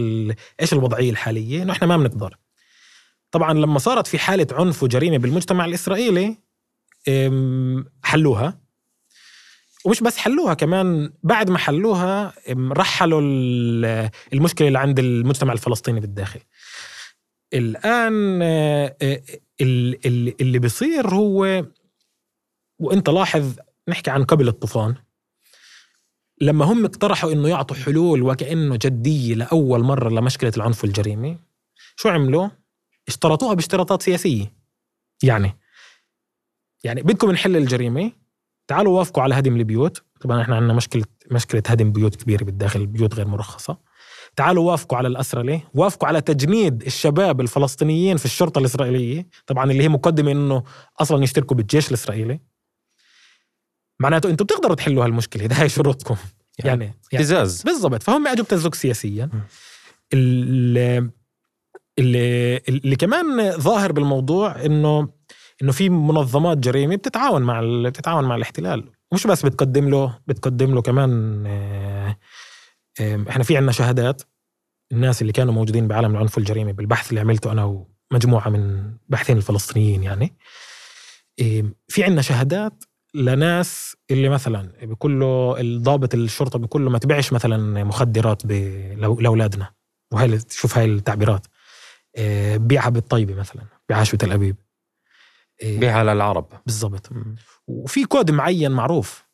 إيش الوضعية الحالية؟ إنه إحنا ما بنقدر. طبعا لما صارت في حالة عنف وجريمة بالمجتمع الإسرائيلي حلوها. ومش بس حلوها كمان بعد ما حلوها رحلوا المشكلة اللي عند المجتمع الفلسطيني بالداخل. الآن آه، آه، اللي بيصير هو وإنت لاحظ نحكي عن قبل الطوفان. لما هم اقترحوا إنه يعطوا حلول وكأنه جدية لأول مرة لمشكلة العنف والجريمه شو عملوا؟ اشترطوها باشتراطات سياسية. يعني يعني بدكم نحل الجريمة تعالوا وافقوا على هدم البيوت. طبعا إحنا عندنا مشكلة مشكلة هدم بيوت كبيرة بالداخل البيوت غير مرخصة. تعالوا وافقوا على الأسرة وافقوا على تجنيد الشباب الفلسطينيين في الشرطة الإسرائيلية طبعا اللي هي مقدمة إنه أصلا يشتركوا بالجيش الإسرائيلي. معناته أنتم بتقدروا تحلوا هالمشكلة ده هي شروطكم. يعني, يعني ابتزاز يعني بالضبط. فهم اجوا ابتزوك سياسيا. اللي, اللي, اللي كمان ظاهر بالموضوع إنه إنه في منظمات جريمة بتتعاون مع بتتعاون مع الاحتلال. مش بس بتقدم له بتقدم له كمان آه، إحنا في عندنا شهادات. الناس اللي كانوا موجودين بعالم العنف والجريمة بالبحث اللي عملته أنا ومجموعة من باحثين الفلسطينيين يعني. في عندنا شهادات لناس اللي مثلا بيقول له الضابط الشرطة بيقول له ما تبيعش مثلا مخدرات لأولادنا. وهي شوف هاي التعبيرات. بيعها بالطيبه مثلا بيعهاش بتل أبيب. بيعها للعرب بالضبط. وفي كود معين معروف.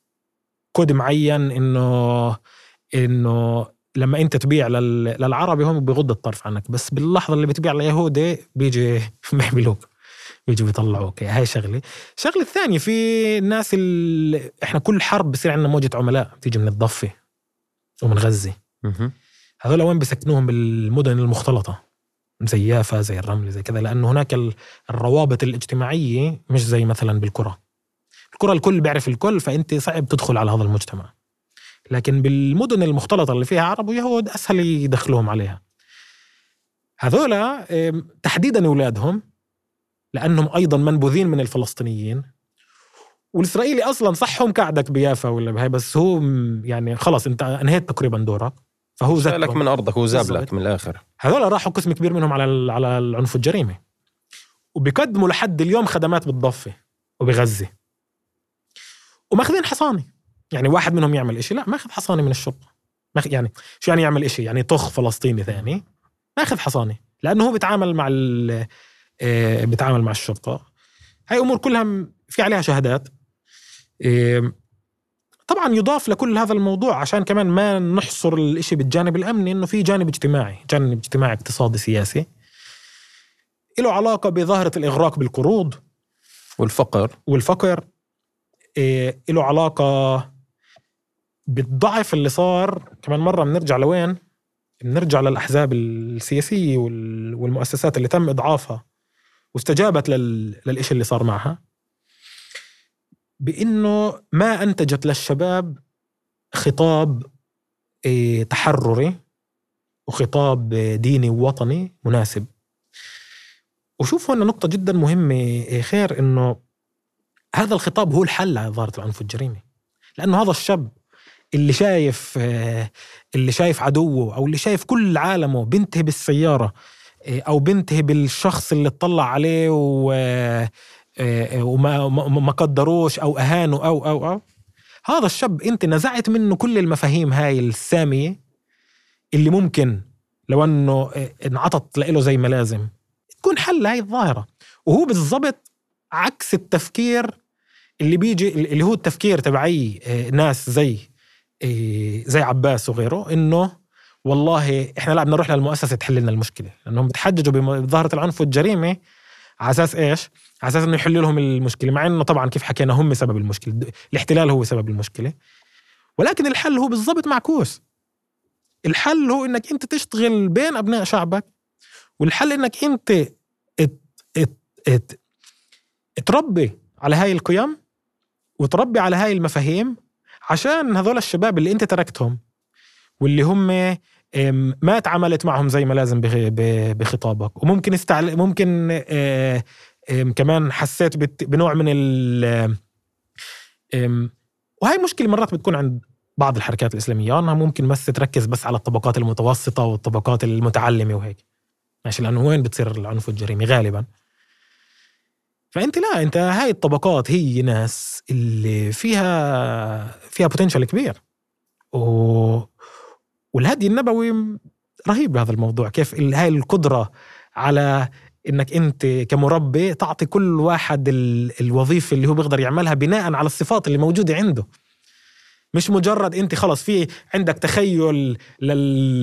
كود معين إنه إنه لما أنت تبيع للعربي هم بيغض الطرف عنك بس باللحظة اللي بتبيع ليهودي بيجي بيحملوك بيجوا بيطلعوك. هاي شغلة. الشغلة الثانية في الناس اللي إحنا كل حرب بصير عندنا موجة عملاء بتيجي من الضفة ومن غزة. هذول وين بسكنوهم بالمدن المختلطة. زي يافا زي الرمل زي كذا. لأنه هناك الروابط الاجتماعية مش زي مثلا بالكرة. الكرة الكل بيعرف الكل فأنت صعب تدخل على هذا المجتمع. لكن بالمدن المختلطة اللي فيها عرب ويهود أسهل يدخلوهم عليها. هذولا تحديدا أولادهم لأنهم أيضا منبوذين من الفلسطينيين. والإسرائيلي أصلا صح هم قاعدك بيافا ولا بهاي بس هو يعني خلص أنت أنهيت تقريبا دورك. فهو لك من أرضك هو زاب لك من الآخر. هذول راحوا قسم كبير منهم على على العنف والجريمة وبيقدموا لحد اليوم خدمات بالضفة وبغزة. ومأخذين حصانة. يعني واحد منهم يعمل إشي لا ماخذ حصانة من الشرطة. ماخذ يعني شو يعني يعمل إشي؟ يعني طخ فلسطيني ثاني. ماخذ حصانة لأنه هو بيتعامل مع آه، بيتعامل مع الشرطة. هاي أمور كلها في عليها شهادات. طبعا يضاف لكل هذا الموضوع عشان كمان ما نحصر الإشي بالجانب الأمني إنه في جانب اجتماعي جانب اجتماعي اقتصادي سياسي. له علاقة بظاهرة الإغراق بالقروض والفقر. والفقر. إيه له علاقة بالضعف اللي صار كمان مرة بنرجع لوين؟ بنرجع للأحزاب السياسية والمؤسسات اللي تم إضعافها واستجابت لل... للإشي اللي صار معها. بإنه ما أنتجت للشباب خطاب إيه، تحرري وخطاب ديني ووطني مناسب. وشوف هنا نقطة جدا مهمة إيه، خير إنه هذا الخطاب هو الحل على ظاهرة العنف والجريمة لأنه هذا الشاب اللي شايف اللي شايف عدوه أو اللي شايف كل عالمه بينتهي بالسيارة أو بينتهي بالشخص اللي اطلع عليه و وما ما قدروش أو أهانوا أو أو أو. هذا الشاب أنت نزعت منه كل المفاهيم هاي السامية اللي ممكن لو أنه انعطت له زي ما لازم. تكون حل هاي الظاهرة. وهو بالضبط عكس التفكير اللي بيجي اللي هو التفكير تبعي ناس زي زي عباس وغيره إنه والله إحنا لا بدنا نروح للمؤسسة تحل لنا المشكلة لأنهم بتحججوا بظاهرة العنف والجريمة على أساس إيش؟ على أساس إنه يحلوا لهم المشكلة مع إنه طبعا كيف حكينا هم سبب المشكلة الاحتلال هو سبب المشكلة ولكن الحل هو بالضبط معكوس الحل هو إنك أنت تشتغل بين أبناء شعبك والحل إنك أنت ات ات ات تربي على هاي القيم وتربي على هاي المفاهيم عشان هذول الشباب اللي انت تركتهم واللي هم ما تعاملت معهم زي ما لازم بخطابك. وممكن استعل... ممكن آه، كمان حسيت بنوع من ال وهي مشكلة مرات بتكون عند بعض الحركات الإسلامية. إنها ممكن بس تركز بس على الطبقات المتوسطة والطبقات المتعلمة وهيك. ماشي لأنه وين بتصير العنف والجريمه غالبا. فأنت لا أنت هاي الطبقات هي ناس اللي فيها فيها بوتنشال كبير. و والهدي النبوي رهيب بهذا الموضوع. كيف هاي القدرة على إنك أنت كمربي تعطي كل واحد الوظيفة اللي هو بيقدر يعملها بناء على الصفات اللي موجودة عنده. مش مجرد انت خلص في عندك تخيل لل...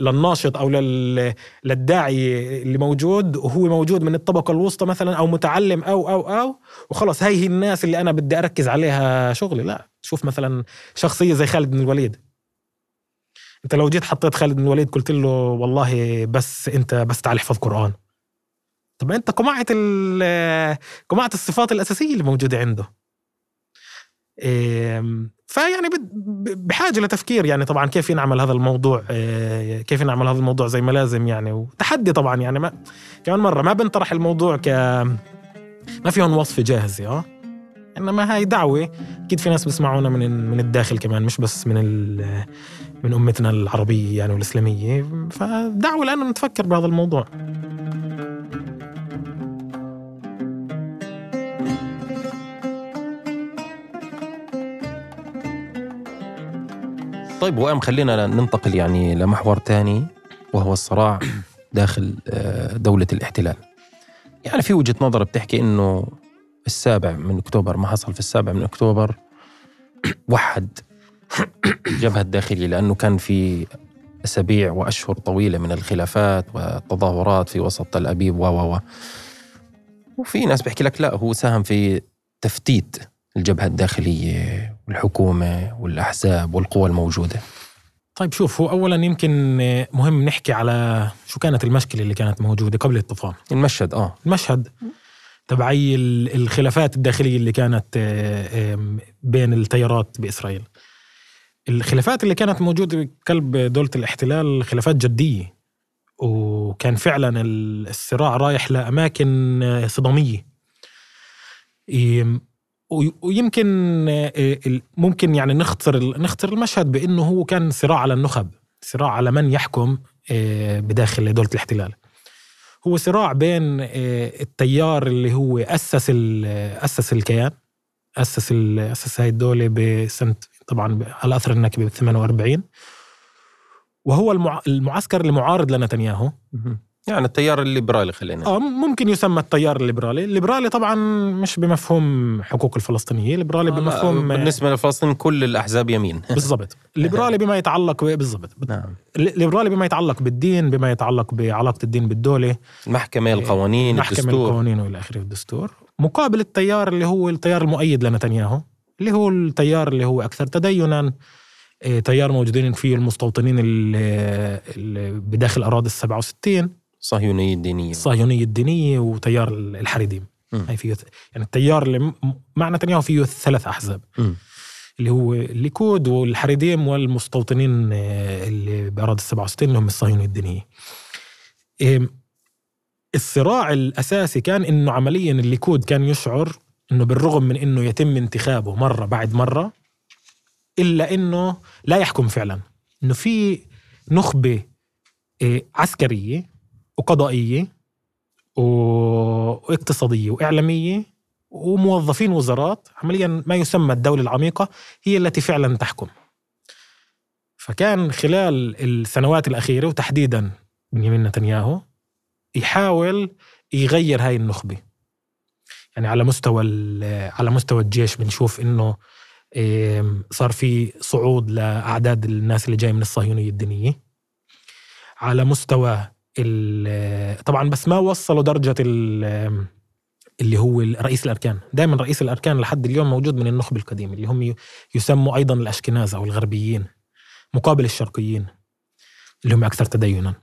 للناشط أو لل... للداعي اللي موجود وهو موجود من الطبقة الوسطى مثلا أو متعلم أو أو أو وخلص. هاي هي الناس اللي أنا بدي أركز عليها شغلي. لا شوف مثلا شخصية زي خالد بن الوليد. أنت لو جيت حطيت خالد بن الوليد قلت له والله بس أنت بس تعال احفظ قرآن. طب أنت قمعت قمعت الصفات الأساسية اللي موجودة عنده. فيعني بحاجة لتفكير يعني طبعا كيف ينعمل هذا الموضوع آه، كيف ينعمل هذا الموضوع زي ما لازم يعني. وتحدي طبعا يعني ما كمان مرة ما بنطرح الموضوع ك ما فيهم وصفه جاهزه آه؟ إنما هاي دعوة أكيد في ناس بيسمعونا من من الداخل كمان مش بس من من أمتنا العربية يعني والإسلامية. فدعوة لأنه نتفكر بهذا الموضوع. طيب وأم خلينا ننتقل يعني لمحور ثاني وهو الصراع داخل آه، دولة الاحتلال. يعني في وجهة نظر بتحكي إنه السابع من أكتوبر ما حصل في السابع من أكتوبر وحد جبهة الداخلية لأنه كان في أسابيع وأشهر طويلة من الخلافات والتظاهرات في وسط تل أبيب و و. وفي ناس بيحكي لك لا هو ساهم في تفتيت الجبهة الداخلية والحكومة والأحزاب والقوى الموجودة. طيب شوف هو أولا يمكن مهم نحكي على شو كانت المشكلة اللي كانت موجودة قبل الطوفان المشهد آه. المشهد تبعي الخلافات الداخلية اللي كانت بين التيارات بإسرائيل. الخلافات اللي كانت موجودة بقلب دولة الاحتلال خلافات جدية وكان فعلا الصراع رايح لأماكن صدامية. ويمكن ممكن يعني نختصر نختصر المشهد بإنه هو كان صراع على النخب صراع على من يحكم بداخل دولة الاحتلال. هو صراع بين التيار اللي هو أسس أسس الكيان أسس أسس هاي الدولة بسنة طبعا على أثر النكبة ب 48 وهو المعسكر المعارض لنتنياهو. يعني التيار الليبرالي خلينا آه ممكن يسمى التيار الليبرالي، الليبرالي طبعا مش بمفهوم حقوق الفلسطينيه، الليبرالي بمفهوم بالنسبة للفلسطينيين كل الأحزاب يمين. بالضبط، الليبرالي بما يتعلق بالضبط. نعم. الليبرالي بما يتعلق بالدين، بما يتعلق بعلاقة الدين بالدولة المحكمة القوانين المحكمة الدستور. القوانين وإلى آخره الدستور، مقابل التيار اللي هو التيار المؤيد لنتنياهو اللي هو التيار اللي هو أكثر تدينا آه، تيار موجودين فيه المستوطنين اللي بداخل أراضي ال 67 الصهيونيه الدينية. الصهيونيه الدينية وتيار الحريديم. هاي فيه يعني التيار اللي مع نتنياهو فيه ثلاث أحزاب. م. اللي هو الليكود والحريديم والمستوطنين آه، اللي بأراضي ال 67 اللي هم الصهيونية الدينية. الصراع الأساسي كان إنه عمليا الليكود كان يشعر إنه بالرغم من إنه يتم انتخابه مرة بعد مرة إلا إنه لا يحكم فعلا. إنه في نخبة آه، عسكرية وقضائية واقتصادية وإعلامية وموظفين وزارات. عمليا ما يسمى الدولة العميقة هي التي فعلا تحكم. فكان خلال السنوات الأخيرة وتحديدا بنيامين نتنياهو يحاول يغير هاي النخبة. يعني على مستوى على مستوى الجيش بنشوف إنه صار في صعود لأعداد الناس اللي جاي من الصهيونية الدينية. على مستوى طبعا بس ما وصلوا درجة اللي هو رئيس الأركان. دائما رئيس الأركان لحد اليوم موجود من النخب القديم اللي هم يسموا أيضا الأشكناز أو الغربيين مقابل الشرقيين اللي هم أكثر تدينا.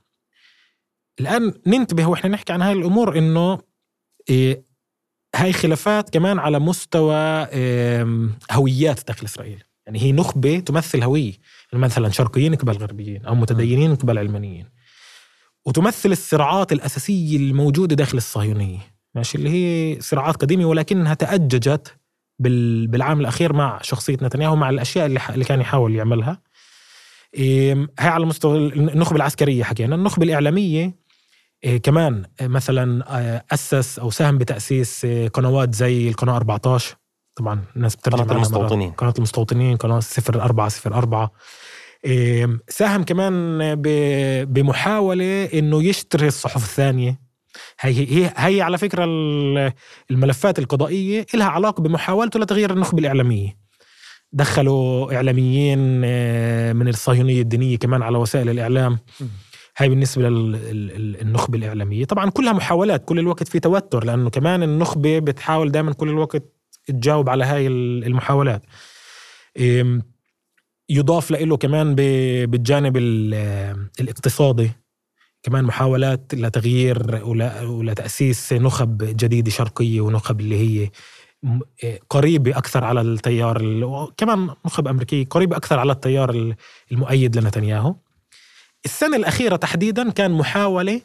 الآن ننتبه وإحنا نحكي عن هاي الأمور إنه إيه هاي خلافات كمان على مستوى هويات داخل إسرائيل. يعني هي نخبة تمثل هوية. يعني مثلا شرقيين قبل غربيين أو متدينين قبل علمانيين وتمثل الصراعات الأساسية الموجودة داخل الصهيونية ماشي؟ اللي هي صراعات قديمة ولكنها تأججت بالعام الأخير مع شخصية نتنياهو مع الأشياء اللي, اللي كان يحاول يعملها. هاي على مستوى النخبة العسكرية حكينا. النخبة الإعلامية إيه كمان مثلا آه، أسس أو ساهم بتأسيس آه، قنوات زي القناة 14 طبعا الناس بترجع قناة المستوطنين. قناة المستوطنين قناة 0404 إيه ساهم كمان بمحاولة إنه يشتري الصحف الثانية. هي هي هي على فكرة الملفات القضائية لها علاقة بمحاولته لتغيير النخبة الإعلامية. دخلوا إعلاميين آه، من الصهيونية الدينية كمان على وسائل الإعلام. هاي بالنسبة للنخبه الإعلامية. طبعا كلها محاولات كل الوقت في توتر لأنه كمان النخبة بتحاول دائما كل الوقت تجاوب على هاي المحاولات. يضاف له كمان بالجانب الاقتصادي. كمان محاولات لتغيير ولتأسيس نخب جديدة شرقية ونخب اللي هي قريبة أكثر على التيار كمان نخب أمريكية قريبة أكثر على التيار المؤيد لنتنياهو. السنة الأخيرة تحديدا كان محاولة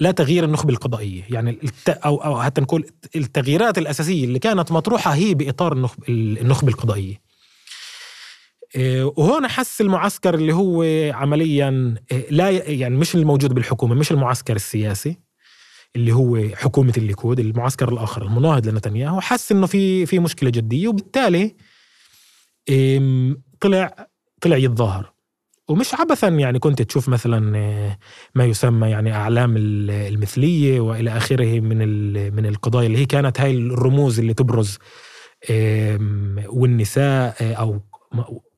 لا تغيير النخبة القضائية. يعني الت... أو أو حتى نقول التغييرات الأساسية اللي كانت مطروحة هي بإطار النخب... النخبة القضائية. آه، وهون حس المعسكر اللي هو عمليا آه، لا يعني مش الموجود بالحكومة مش المعسكر السياسي اللي هو حكومة الليكود المعسكر الآخر المناهض لنتنياهو حس إنه في في مشكلة جدية. وبالتالي طلع طلع يتظاهر. ومش عبثا يعني كنت تشوف مثلا آه، ما يسمى يعني أعلام المثلية وإلى آخره من من القضايا اللي هي كانت هاي الرموز اللي تبرز والنساء آه، أو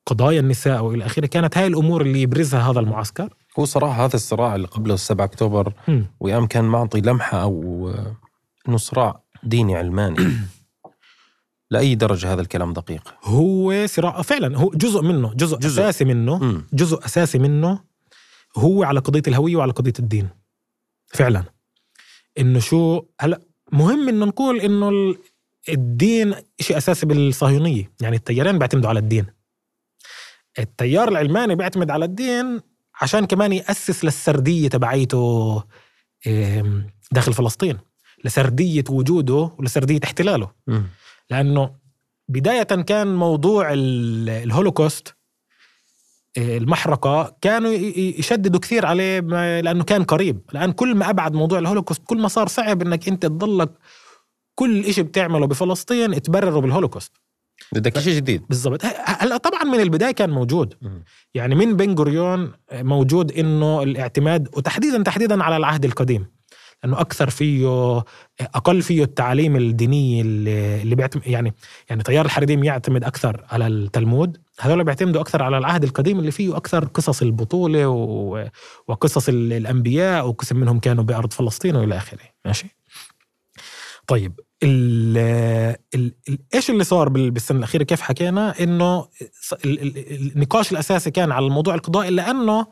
قضايا النساء والى آخره. كانت هاي الأمور اللي يبرزها هذا المعسكر. هو صراحة هذا الصراع اللي قبله 7 أكتوبر ويام كان معطي لمحة أو آه، إنه صراع ديني علماني. لأي درجة هذا الكلام دقيق؟ هو صراع فعلا هو جزء منه جزء, جزء. أساسي منه م. جزء أساسي منه هو على قضية الهوية وعلى قضية الدين. فعلا. إنه شو هلا مهم إنه نقول إنه الدين شيء أساسي بالصهيونية. يعني التيارين بيعتمدوا على الدين. التيار العلماني بيعتمد على الدين عشان كمان يأسس للسردية تبعيته داخل فلسطين لسردية وجوده ولسردية احتلاله. م. لأنه بداية كان موضوع الهولوكوست آه، المحرقة كانوا يشددوا كثير عليه لأنه كان قريب. الآن كل ما أبعد موضوع الهولوكوست كل ما صار صعب أنك أنت تضلك كل إشي بتعمله بفلسطين تبرره بالهولوكوست. بدك شيء جديد. بالضبط. هلا طبعا من البداية كان موجود. يعني من بن غوريون موجود إنه الاعتماد وتحديدا تحديدا على العهد القديم لأنه أكثر فيه أقل فيه التعاليم الدينيه اللي بيعتمد يعني يعني تيار الحريديم يعتمد أكثر على التلمود. هذول بيعتمدوا أكثر على العهد القديم اللي فيه أكثر قصص البطولة وقصص الأنبياء وقسم منهم كانوا بأرض فلسطين وإلى آخره. ماشي؟ طيب ال ال إيش اللي صار بالسنة الأخيرة؟ كيف حكينا؟ إنه النقاش الأساسي كان على الموضوع القضائي لأنه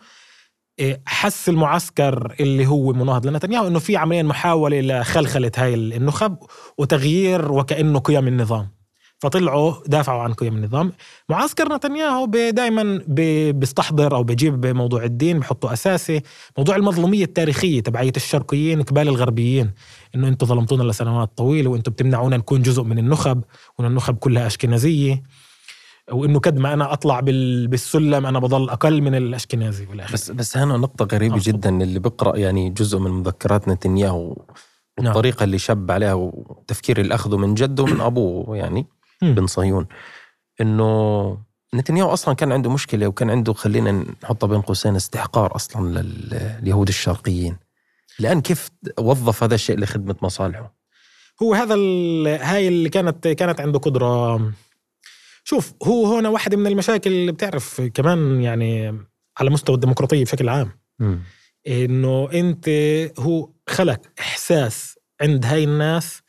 إيه، حس المعسكر اللي هو مناهض لنتنياهو إنه في عمليا محاولة لخلخلة هاي النخب وتغيير وكأنه قيم النظام. فطلعوا دافعوا عن قيم النظام. معسكر نتنياهو دائما بيستحضر أو بجيب موضوع الدين بحطه أساسي. موضوع المظلومية التاريخية تبعية الشرقيين قبال الغربيين. إنه أنتم ظلمتونا لسنوات طويلة وأنتم بتمنعونا نكون جزء من النخب وإن النخب كلها أشكنازية. وإنه قد ما أنا أطلع بالسلم أنا بضل أقل من الأشكنازي بالآخر. بس بس هنا نقطة غريبة آه جدا اللي بقرأ يعني جزء من مذكرات نتنياهو نعم. والطريقة اللي شب عليها والتفكير اللي اخذه من جده ومن أبوه يعني. بن صهيون إنه نتنياهو أصلا كان عنده مشكلة وكان عنده خلينا نحطها بين قوسين استحقار أصلا لليهود الشرقيين. الان كيف وظف هذا الشيء لخدمة مصالحه؟ هو هذا هاي اللي كانت كانت عنده قدرة. شوف هو هنا واحدة من المشاكل اللي بتعرف كمان يعني على مستوى الديمقراطية بشكل عام. م. إنه أنت هو خلق إحساس عند هاي الناس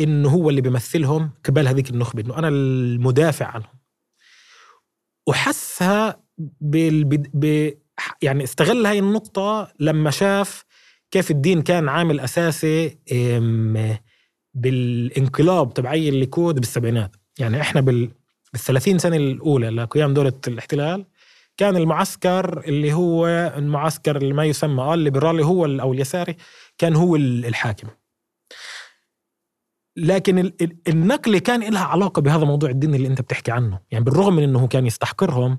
إنه هو اللي بيمثلهم قبل هذيك النخبة إنه أنا المدافع عنهم. وحسها بال... ب... يعني استغل هاي النقطة لما شاف كيف الدين كان عامل أساسي بالانقلاب تبعي الليكود بالسبعينات. يعني إحنا بال بالثلاثين سنة الأولى لقيام دولة الاحتلال كان المعسكر اللي هو المعسكر اللي ما يسمى الليبرالي هو أو اليساري كان هو الحاكم. لكن النقله كان لها علاقة بهذا موضوع الدين اللي أنت بتحكي عنه. يعني بالرغم من إنه كان يستحقرهم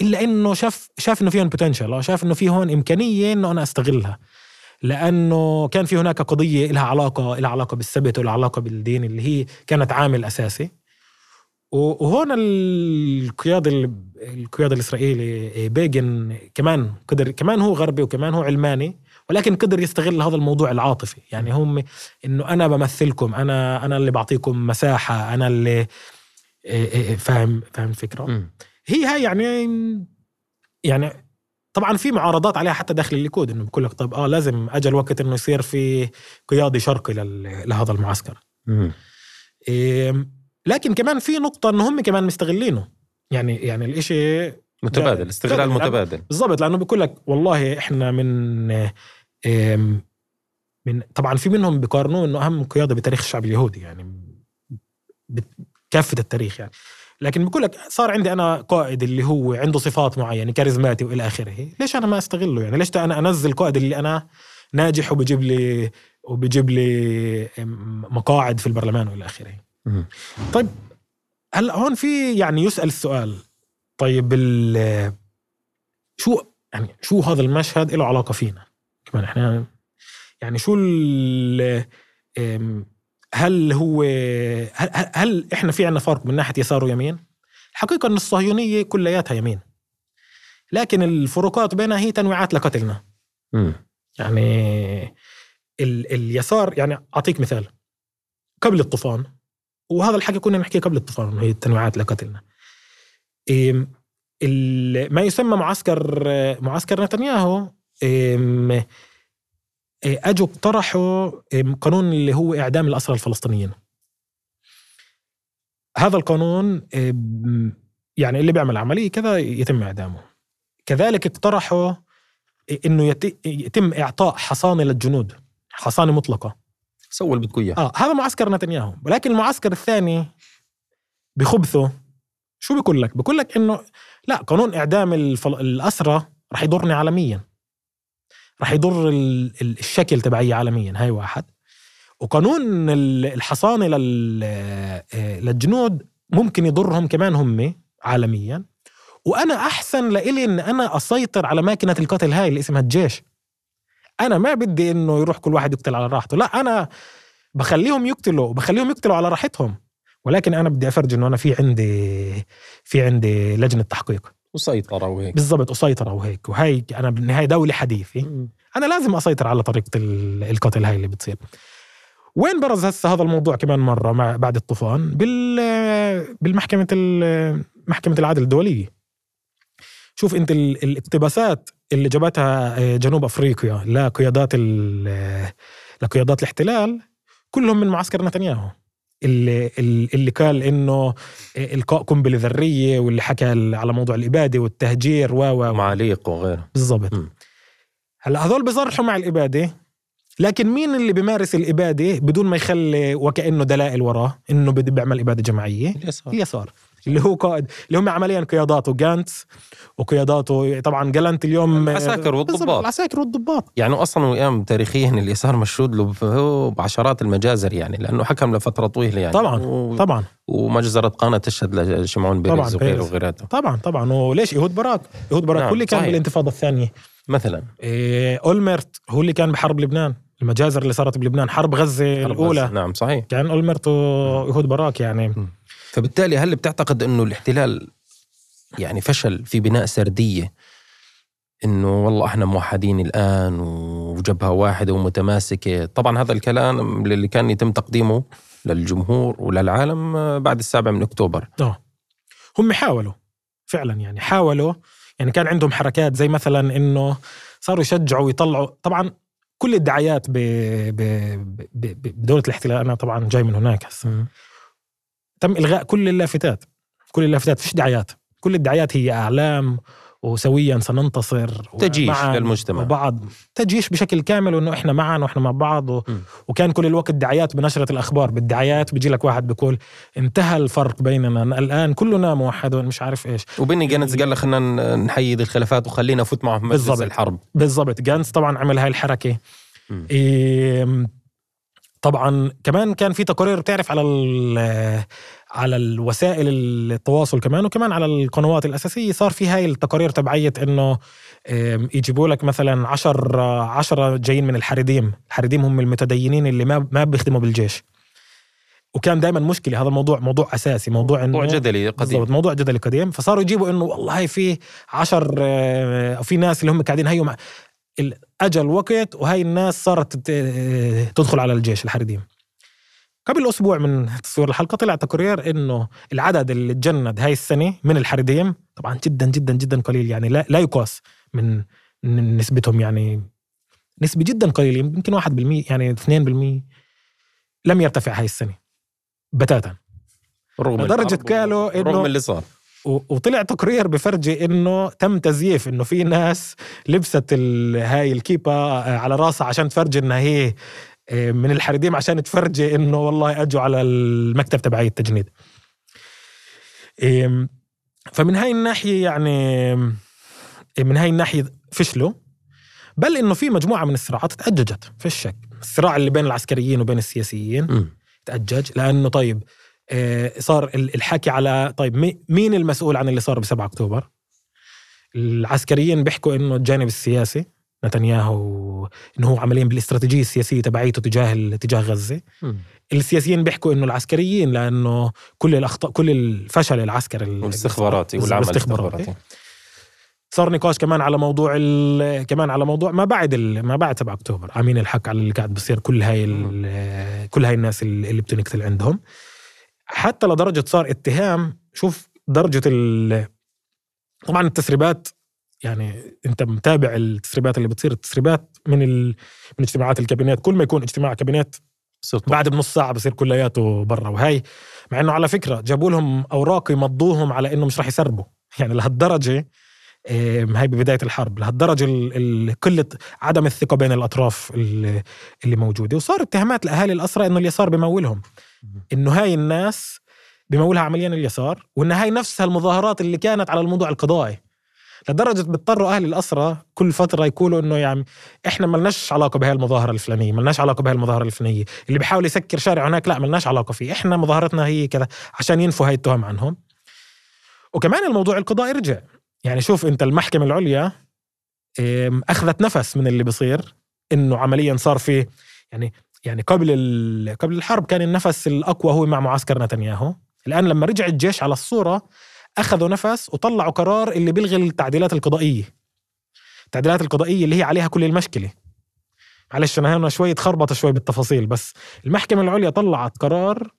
إلا إنه شاف شاف إنه فيهم بوتنشال شاف إنه في هون إمكانية إنه أنا أستغلها. لأنه كان في هناك قضية لها علاقة لها علاقة بالسبت ولها علاقة بالدين اللي هي كانت عامل أساسي. وهون القيادة القيادة الإسرائيلي بيجن كمان قدر كمان هو غربي وكمان هو علماني. ولكن قدر يستغل هذا الموضوع العاطفي. يعني هم إنه أنا بمثلكم أنا أنا اللي بعطيكم مساحة أنا اللي إيه، إيه، إيه، فاهم فاهم الفكرة؟ هي هاي يعني يعني طبعا في معارضات عليها حتى داخل الليكود إنه بقول لك طب آه لازم اجى الوقت إنه يصير في قيادي شرقي لهذا المعسكر. إيه لكن كمان في نقطة إنه هم كمان مستغلينه. يعني يعني الإشي متبادل استغلال متبادل. بالضبط لأنه بيقول لك والله إحنا من من طبعا في منهم بيقارنوه إنه أهم قيادة بتاريخ الشعب اليهودي يعني كافه التاريخ يعني. لكن بقول لك صار عندي أنا قائد اللي هو عنده صفات معينة كاريزماتي وإلى آخره. ليش أنا ما أستغله يعني؟ ليش أنا أنزل قائد اللي أنا ناجح وبجيب لي وبجيب لي مقاعد في البرلمان وإلى آخره؟ طيب هلا هون في يعني يسأل السؤال طيب شو يعني شو هذا المشهد له علاقة فينا؟ كمان إحنا يعني شو هل هو هل, هل إحنا في عندنا فرق من ناحية يسار ويمين؟ الحقيقة إن الصهيونية كلياتها يمين لكن الفروقات بينها هي تنويعات لقتلنا م. يعني ال اليسار يعني أعطيك مثال قبل الطوفان وهذا الحكي كنا نحكيه قبل الطوفان هي التنويعات لقتلنا ما يسمى معسكر معسكر نتنياهو أجوا اقترحوا قانون اللي هو إعدام الأسرى الفلسطينيين. هذا القانون يعني اللي بيعمل عملية كذا يتم إعدامه. كذلك اقترحوا إنه يتم إعطاء حصانة للجنود حصانة مطلقة. سووا اللي بدكم إياه. آه هذا معسكر نتنياهو. ولكن المعسكر الثاني بخبثه شو بيقول لك؟ بيقول لك إنه لا قانون إعدام الفل... الأسرى رح يضرني عالميا. رح يضر الشكل تبعي عالميا هاي واحد. وقانون الحصانة. آه، للجنود ممكن يضرهم كمان هم عالميا. وأنا أحسن لإلي إن أنا أسيطر على ماكينة القتل هاي اللي اسمها الجيش. أنا ما بدي إنه يروح كل واحد يقتل على راحته. لا أنا بخليهم يقتلوا بخليهم يقتلوا على راحتهم. ولكن أنا بدي أفرج إنه أنا في عندي في عندي لجنة تحقيق. وسيطره وهيك بالضبط وسيطره وهيك وهي أنا بالنهاية دولة حديثة. أنا لازم أسيطر على طريقة القتل هاي اللي بتصير. وين برز هسه هذا الموضوع كمان مرة مع بعد الطوفان؟ بال بالمحكمة محكمة العدل الدولية. شوف أنت الاقتباسات اللي جابتها آه، جنوب أفريقيا لقيادات لقيادات الاحتلال كلهم من معسكر نتنياهو. اللي اللي قال إنه إلقاء قنبلة ذرية واللي حكى على موضوع الإبادة والتهجير و و معاليق وغيره. بالضبط. هلأ هذول بيصرحوا مع الإبادة لكن مين اللي بيمارس الإبادة بدون ما يخلي وكأنه دلائل وراه إنه بده بيعمل إبادة جماعية؟ اليسار. اليسار. اللي هو قائد اللي هم عمليا قياداته جانتس وقياداته طبعا جالنت اليوم العساكر والضباط. العساكر والضباط. يعني أصلا وئام تاريخيا اليسار مشهود له بعشرات المجازر يعني لأنه حكم لفترة طويلة يعني. طبعا و... طبعا. ومجزرة قانا تشهد لشمعون بيريز وغيره وغيراته. طبعا طبعا. وليش إيهود باراك إيهود باراك نعم. هو اللي كان صحيح. بالانتفاضة الثانية. مثلا. إيه أولمرت هو اللي كان بحرب لبنان المجازر اللي صارت بلبنان حرب غزة حرب الأولى. غزة. نعم صحيح. كان أولمرت ويهود باراك يعني. م. فبالتالي هل بتعتقد إنه الاحتلال يعني فشل في بناء سردية؟ إنه والله إحنا موحدين الآن وجبهة واحدة ومتماسكة. طبعا هذا الكلام اللي كان يتم تقديمه للجمهور وللعالم بعد السابع من أكتوبر. آه. هم حاولوا فعلا يعني حاولوا. يعني كان عندهم حركات زي مثلا إنه صاروا يشجعوا ويطلعوا. طبعا كل الدعايات بدولة الاحتلال أنا طبعا جاي من هناك. هسه تم إلغاء كل اللافتات كل اللافتات فيش دعايات. كل الدعايات هي إعلام وسويا سننتصر تجيش معاً للمجتمع. وبعض. تجيش بشكل كامل وإنه إحنا معنا وإحنا مع بعض و... وكان كل الوقت دعايات بنشرة الأخبار. بالدعايات بيجي لك واحد بيقول انتهى الفرق بيننا الآن كلنا موحد مش عارف إيش. وبني جانتس قال لك خلينا نحيد الخلافات وخلينا نفوت معهم مجلس بالضبط. الحرب. بالضبط. جانس طبعا عمل هاي الحركة. إيه طبعا كمان كان في تقارير بتعرف على ال- على الوسائل التواصل كمان وكمان على القنوات الأساسية. صار في هاي التقارير تبعية إنه يجيبوا لك مثلا عشر عشرة جايين من الحريديم. الحريديم هم المتدينين اللي ما ما بيخدموا بالجيش. وكان دائما مشكلة هذا الموضوع موضوع أساسي موضوع إنه موضوع جدلي قديم. بالضبط موضوع جدلي قديم. فصاروا يجيبوا إنه والله هاي في عشر آه، أو في ناس اللي هم قاعدين هيو اجى الوقت وهاي الناس صارت تدخل على الجيش الحريديم قبل أسبوع من تصوير الحلقة طلع تقرير إنه العدد اللي تجند هاي السنة من الحريديم طبعا جدا جدا جدا قليل يعني لا لا يقاس من نسبتهم يعني نسبة جدا قليلة يمكن 1% يعني 2% لم يرتفع هاي السنة بتاتا. رغم الحرب قالوا إنه- رغم اللي صار. وطلع تقرير بفرجي إنه تم تزييف إنه في ناس لبست هاي الكيبة على راسها عشان تفرجي إنها هي آه، من الحريديم عشان تفرجي إنه والله أجوا على المكتب تبعي التجنيد. فمن هاي الناحية يعني من هاي الناحية فشلوا. بل إنه في مجموعة من الصراعات تاججت في الشك. الصراع اللي بين العسكريين وبين السياسيين مم. تأجج. لأنه طيب آه، صار ال- الحكي على طيب مي- مين المسؤول عن اللي صار ب 7 أكتوبر؟ العسكريين بيحكوا إنه الجانب السياسي نتنياهو إنه هو عمليا بالاستراتيجية السياسية تبعيته تجاه تجاه غزة. مم. السياسيين بيحكوا إنه العسكريين لأنه كل الأخطاء كل الفشل العسكري ال- والاستخباراتي والعمل الاستخباراتي. صار نقاش كمان على موضوع كمان على موضوع ما بعد ما بعد 7 أكتوبر. عاملين الحق على اللي قاعد بصير كل هاي كل هاي الناس اللي اللي بتنقتل عندهم. حتى لدرجة صار اتهام شوف درجة ال طبعا التسريبات يعني أنت متابع التسريبات اللي بتصير التسريبات من ال... من اجتماعات الكابينات كل ما يكون اجتماع كابينات بعد بنص ساعة بصير كلياته برا وهي مع إنه على فكرة جابوا لهم أوراق يمضوهم على إنه مش راح يسربوا. يعني لهالدرجة آم، هاي ببداية الحرب لهالدرجة ال- ال- قله عدم الثقة بين الأطراف ال- اللي موجودة. وصار اتهامات لأهالي الأسرى إنه اليسار بمولهم. إنه هاي الناس بمولها عمليا اليسار وإن هاي نفسها المظاهرات اللي كانت على الموضوع القضائي. لدرجه بيضطروا أهل الأسرى كل فترة يقولوا إنه يعني إحنا ملناش علاقة بهاي المظاهرة الفلانية ملناش علاقة بهاي المظاهرة الفلانية. اللي بيحاول يسكر شارع هناك لا ملناش علاقة فيه. إحنا مظاهرتنا هي كذا عشان ينفوا هاي التهم عنهم. وكمان الموضوع القضائي رجع. يعني شوف انت المحكمة العليا أخذت نفس من اللي بصير إنه عمليا صار في يعني يعني قبل قبل الحرب كان النفس الأقوى هو مع معسكر نتنياهو. الآن لما رجع الجيش على الصورة أخذوا نفس وطلعوا قرار اللي بيلغي التعديلات القضائية. التعديلات القضائية اللي هي عليها كل المشكلة. معلش أنا هنا شوي تخربط شوي بالتفاصيل بس المحكمة العليا طلعت قرار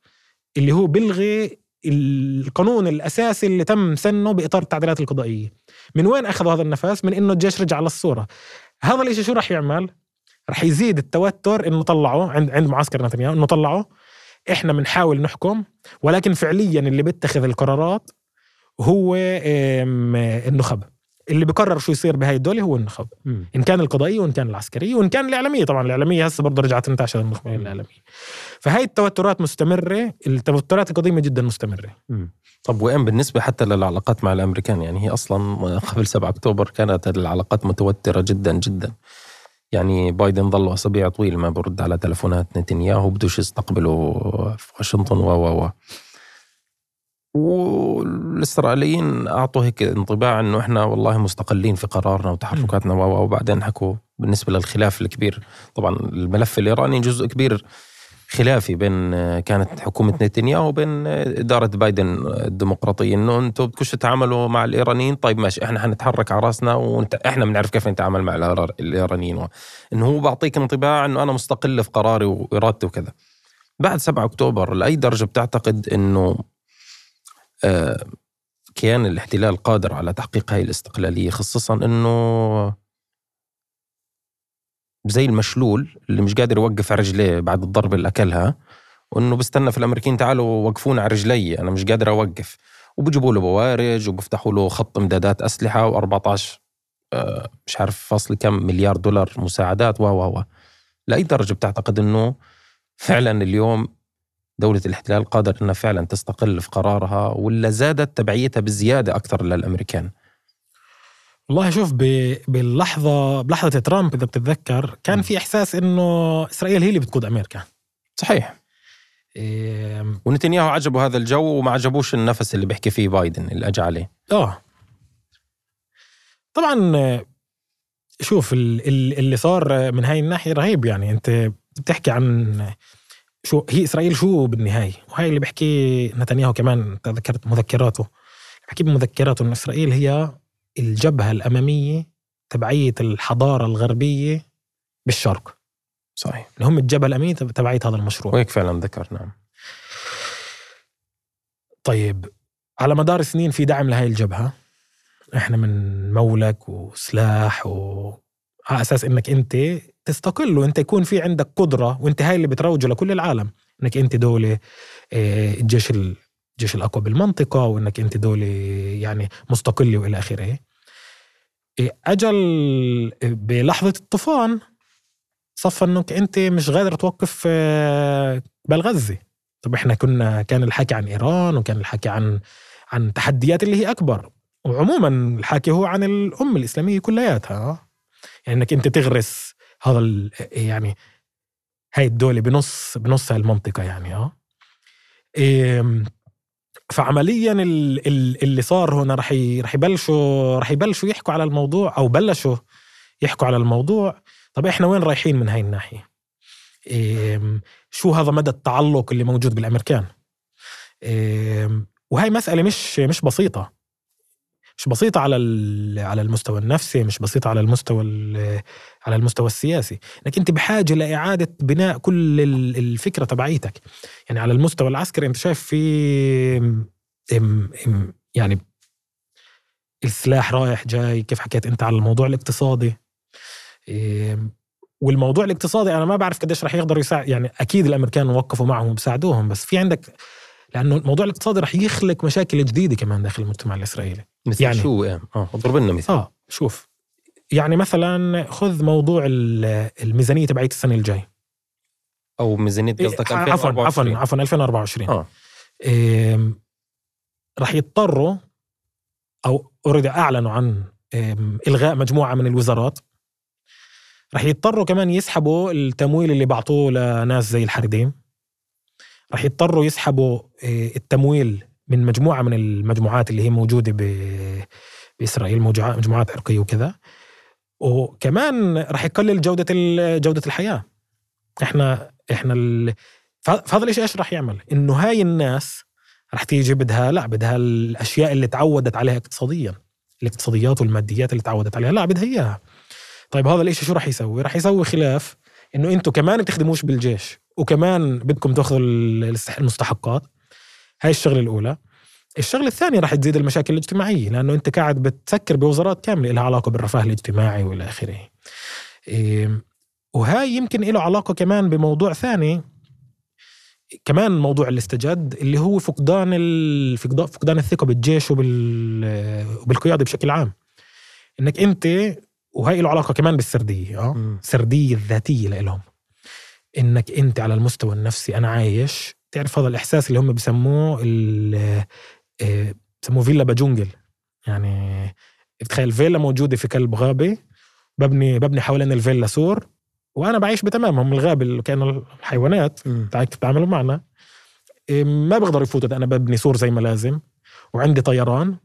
اللي هو بيلغي القانون الأساسي اللي تم سنه بإطار التعديلات القضائية. من وين اخذوا هذا النفس من إنه الجيش رجع على الصورة. هذا الإشي شو راح يعمل؟ راح يزيد التوتر إنه طلعوا عند عند معسكر نتنياهو إنه طلعوا إحنا بنحاول نحكم ولكن فعليا اللي بيتخذ القرارات هو النخب. اللي بقرر شو يصير بهاي الدولة هو النخب. مم. إن كان القضائية وإن كان العسكرية وإن كان الإعلامية. طبعا الإعلامية هسه برضه رجعت تنتعش النخبه الإعلامية. فهاي التوترات مستمرة. التوترات القديمه جدا مستمرة. مم. طب وين بالنسبة حتى للعلاقات مع الأمريكان؟ يعني هي أصلا قبل 7 أكتوبر كانت العلاقات متوترة جدا جدا. يعني بايدن ظل أسابيع طويلة ما برد على تلفونات نتنياهو بدوش يستقبله في واشنطن و و و. والإسرائيليين أعطوا هيك انطباع إنه إحنا والله مستقلين في قرارنا وتحركاتنا وبعدين حكوا بالنسبة للخلاف الكبير. طبعا الملف الإيراني جزء كبير خلافي بين كانت حكومة نتنياهو وبين إدارة بايدن الديمقراطية. إنه أنتم بدكوش تتعاملوا مع الإيرانيين طيب ماشي إحنا حنتحرك على رأسنا وإحنا بنعرف كيف نتعامل مع الإيرانيين. إنه هو بعطيك انطباع إنه أنا مستقل في قراري وإرادتي وكذا. بعد 7 أكتوبر لأي درجة بتعتقد آه، كيان الاحتلال قادر على تحقيق هاي الاستقلالية خصوصا إنه زي المشلول اللي مش قادر يوقف على رجليه بعد الضربة اللي أكلها وإنه بستنى في الأمريكين تعالوا وقفونا على رجلي أنا مش قادر أوقف. وبجيبوا له بوارج وبفتحوا له خط امدادات أسلحة و14 آه، مش عارف فاصل كم مليار دولار مساعدات و و و لأي درجة بتعتقد إنه فعلا اليوم دولة الاحتلال قادرة إنها فعلا تستقل في قرارها ولا زادت تبعيتها بزيادة أكثر للأمريكان؟ والله شوف باللحظة بلحظة ترامب إذا بتتذكر كان في إحساس إنه إسرائيل هي اللي بتقود أمريكا. صحيح. إيه ونتنياهو عجبه هذا الجو وما عجبوش النفس اللي بيحكي فيه بايدن اللي اجى عليه. آه. طبعا شوف اللي صار من هاي الناحية رهيب يعني. أنت بتحكي عن شو هي إسرائيل شو بالنهاية؟ وهي اللي بحكي نتنياهو كمان تذكرت مذكراته. بحكي بمذكراته إنه إسرائيل هي الجبهة الاماميه تبعية الحضارة الغربية بالشرق. صحيح. اللي هم الجبهة الاماميه تبعيه هذا المشروع. وهيك فعلا ذكر نعم. طيب على مدار السنين في دعم لهي الجبهة. إحنا من مولك وسلاح و على أساس إنك أنت تستقل وانت يكون في عندك قدرة وانت هاي اللي بتروجه لكل العالم إنك أنت دولة آه، الجيش الجيش الأقوى بالمنطقة وإنك أنت دولة يعني مستقلة وإلى آخره. آه، أجل آه، بلحظة الطوفان صفى إنك أنت مش قادر توقف قبل غزة. طب إحنا كنا كان الحكي عن إيران وكان الحكي عن عن تحديات اللي هي أكبر. وعموما الحكي هو عن الأمة الإسلامية كلياتها. يعني إنك أنت تغرس هذا يعني هاي الدولة بنص بنص المنطقة يعني آه. فعمليا اللي صار هنا رح رح يبلشوا رح يبلشوا يحكوا على الموضوع أو بلشوا يحكوا على الموضوع. طب إحنا وين رايحين من هاي الناحية؟ شو هذا مدى التعلق اللي موجود بالأمريكان؟ وهي مسألة مش مش بسيطة. مش بسيطة على على المستوى النفسي مش بسيطة على المستوى على المستوى السياسي. انك أنت بحاجة لإعادة بناء كل الفكرة تبعيتك. يعني على المستوى العسكري أنت شايف في يعني السلاح رايح جاي كيف حكيت أنت على الموضوع الاقتصادي؟ والموضوع الاقتصادي أنا ما بعرف قديش رح يقدروا يساعد يعني أكيد الأمريكان وقفوا معهم وبساعدوهم بس في عندك لأنه الموضوع الاقتصادي رح يخلق مشاكل جديدة كمان داخل المجتمع الإسرائيلي. مثل يعني شو آه اضرب لنا مثال. آه شوف. يعني مثلا خذ موضوع الميزانية تبعت السنة الجاي أو ميزانية إيه، قصدك 2024 عفوا عفوا عفوا 2024 آه. إيه رح يضطروا أو اوريدي أعلنوا عن إلغاء مجموعة من الوزارات. رح يضطروا كمان يسحبوا التمويل اللي بعطوه لناس زي الحردين رح يضطروا يسحبوا آه، التمويل من مجموعة من المجموعات اللي هي موجودة بإسرائيل مجموعات عرقيه وكذا وكمان رح يقلل جودة جودة الحياة إحنا إحنا. فهذا الشيء إيش رح يعمل؟ إنه هاي الناس رح تيجي بدها لا بدها الأشياء اللي تعودت عليها اقتصاديا الاقتصاديات والماديات اللي تعودت عليها لا بدها إياها طيب هذا الشيء شو رح يسوي؟ رح يسوي خلاف إنه أنتم كمان بتخدموش بالجيش وكمان بدكم تاخذوا المستحقات. هاي الشغلة الأولى. الشغلة الثانية رح تزيد المشاكل الاجتماعية لأنه أنت قاعد بتسكر بوزارات كاملة لها علاقة بالرفاه الاجتماعي وإلى آخره. إيه وهاي يمكن له علاقة كمان بموضوع ثاني. كمان موضوع الاستجد اللي هو فقدان فقدان الثقة بالجيش وبالقيادة بشكل عام. إنك أنت وهي له علاقة كمان بالسردية آه؟ السرديه الذاتية لهم إنك أنت على المستوى النفسي أنا عايش. تعرف هذا الإحساس اللي هم بسموه آه، بسموه villa ب jungle يعني بتخيل فيلا موجودة في قلب غابة ببني ببني حوالين الفيلا سور وأنا بعيش بتمامهم الغابة كانوا الحيوانات تتعاملوا معنا. إيه، ما بقدروا يفوتوا أنا ببني سور زي ما لازم وعندي طيران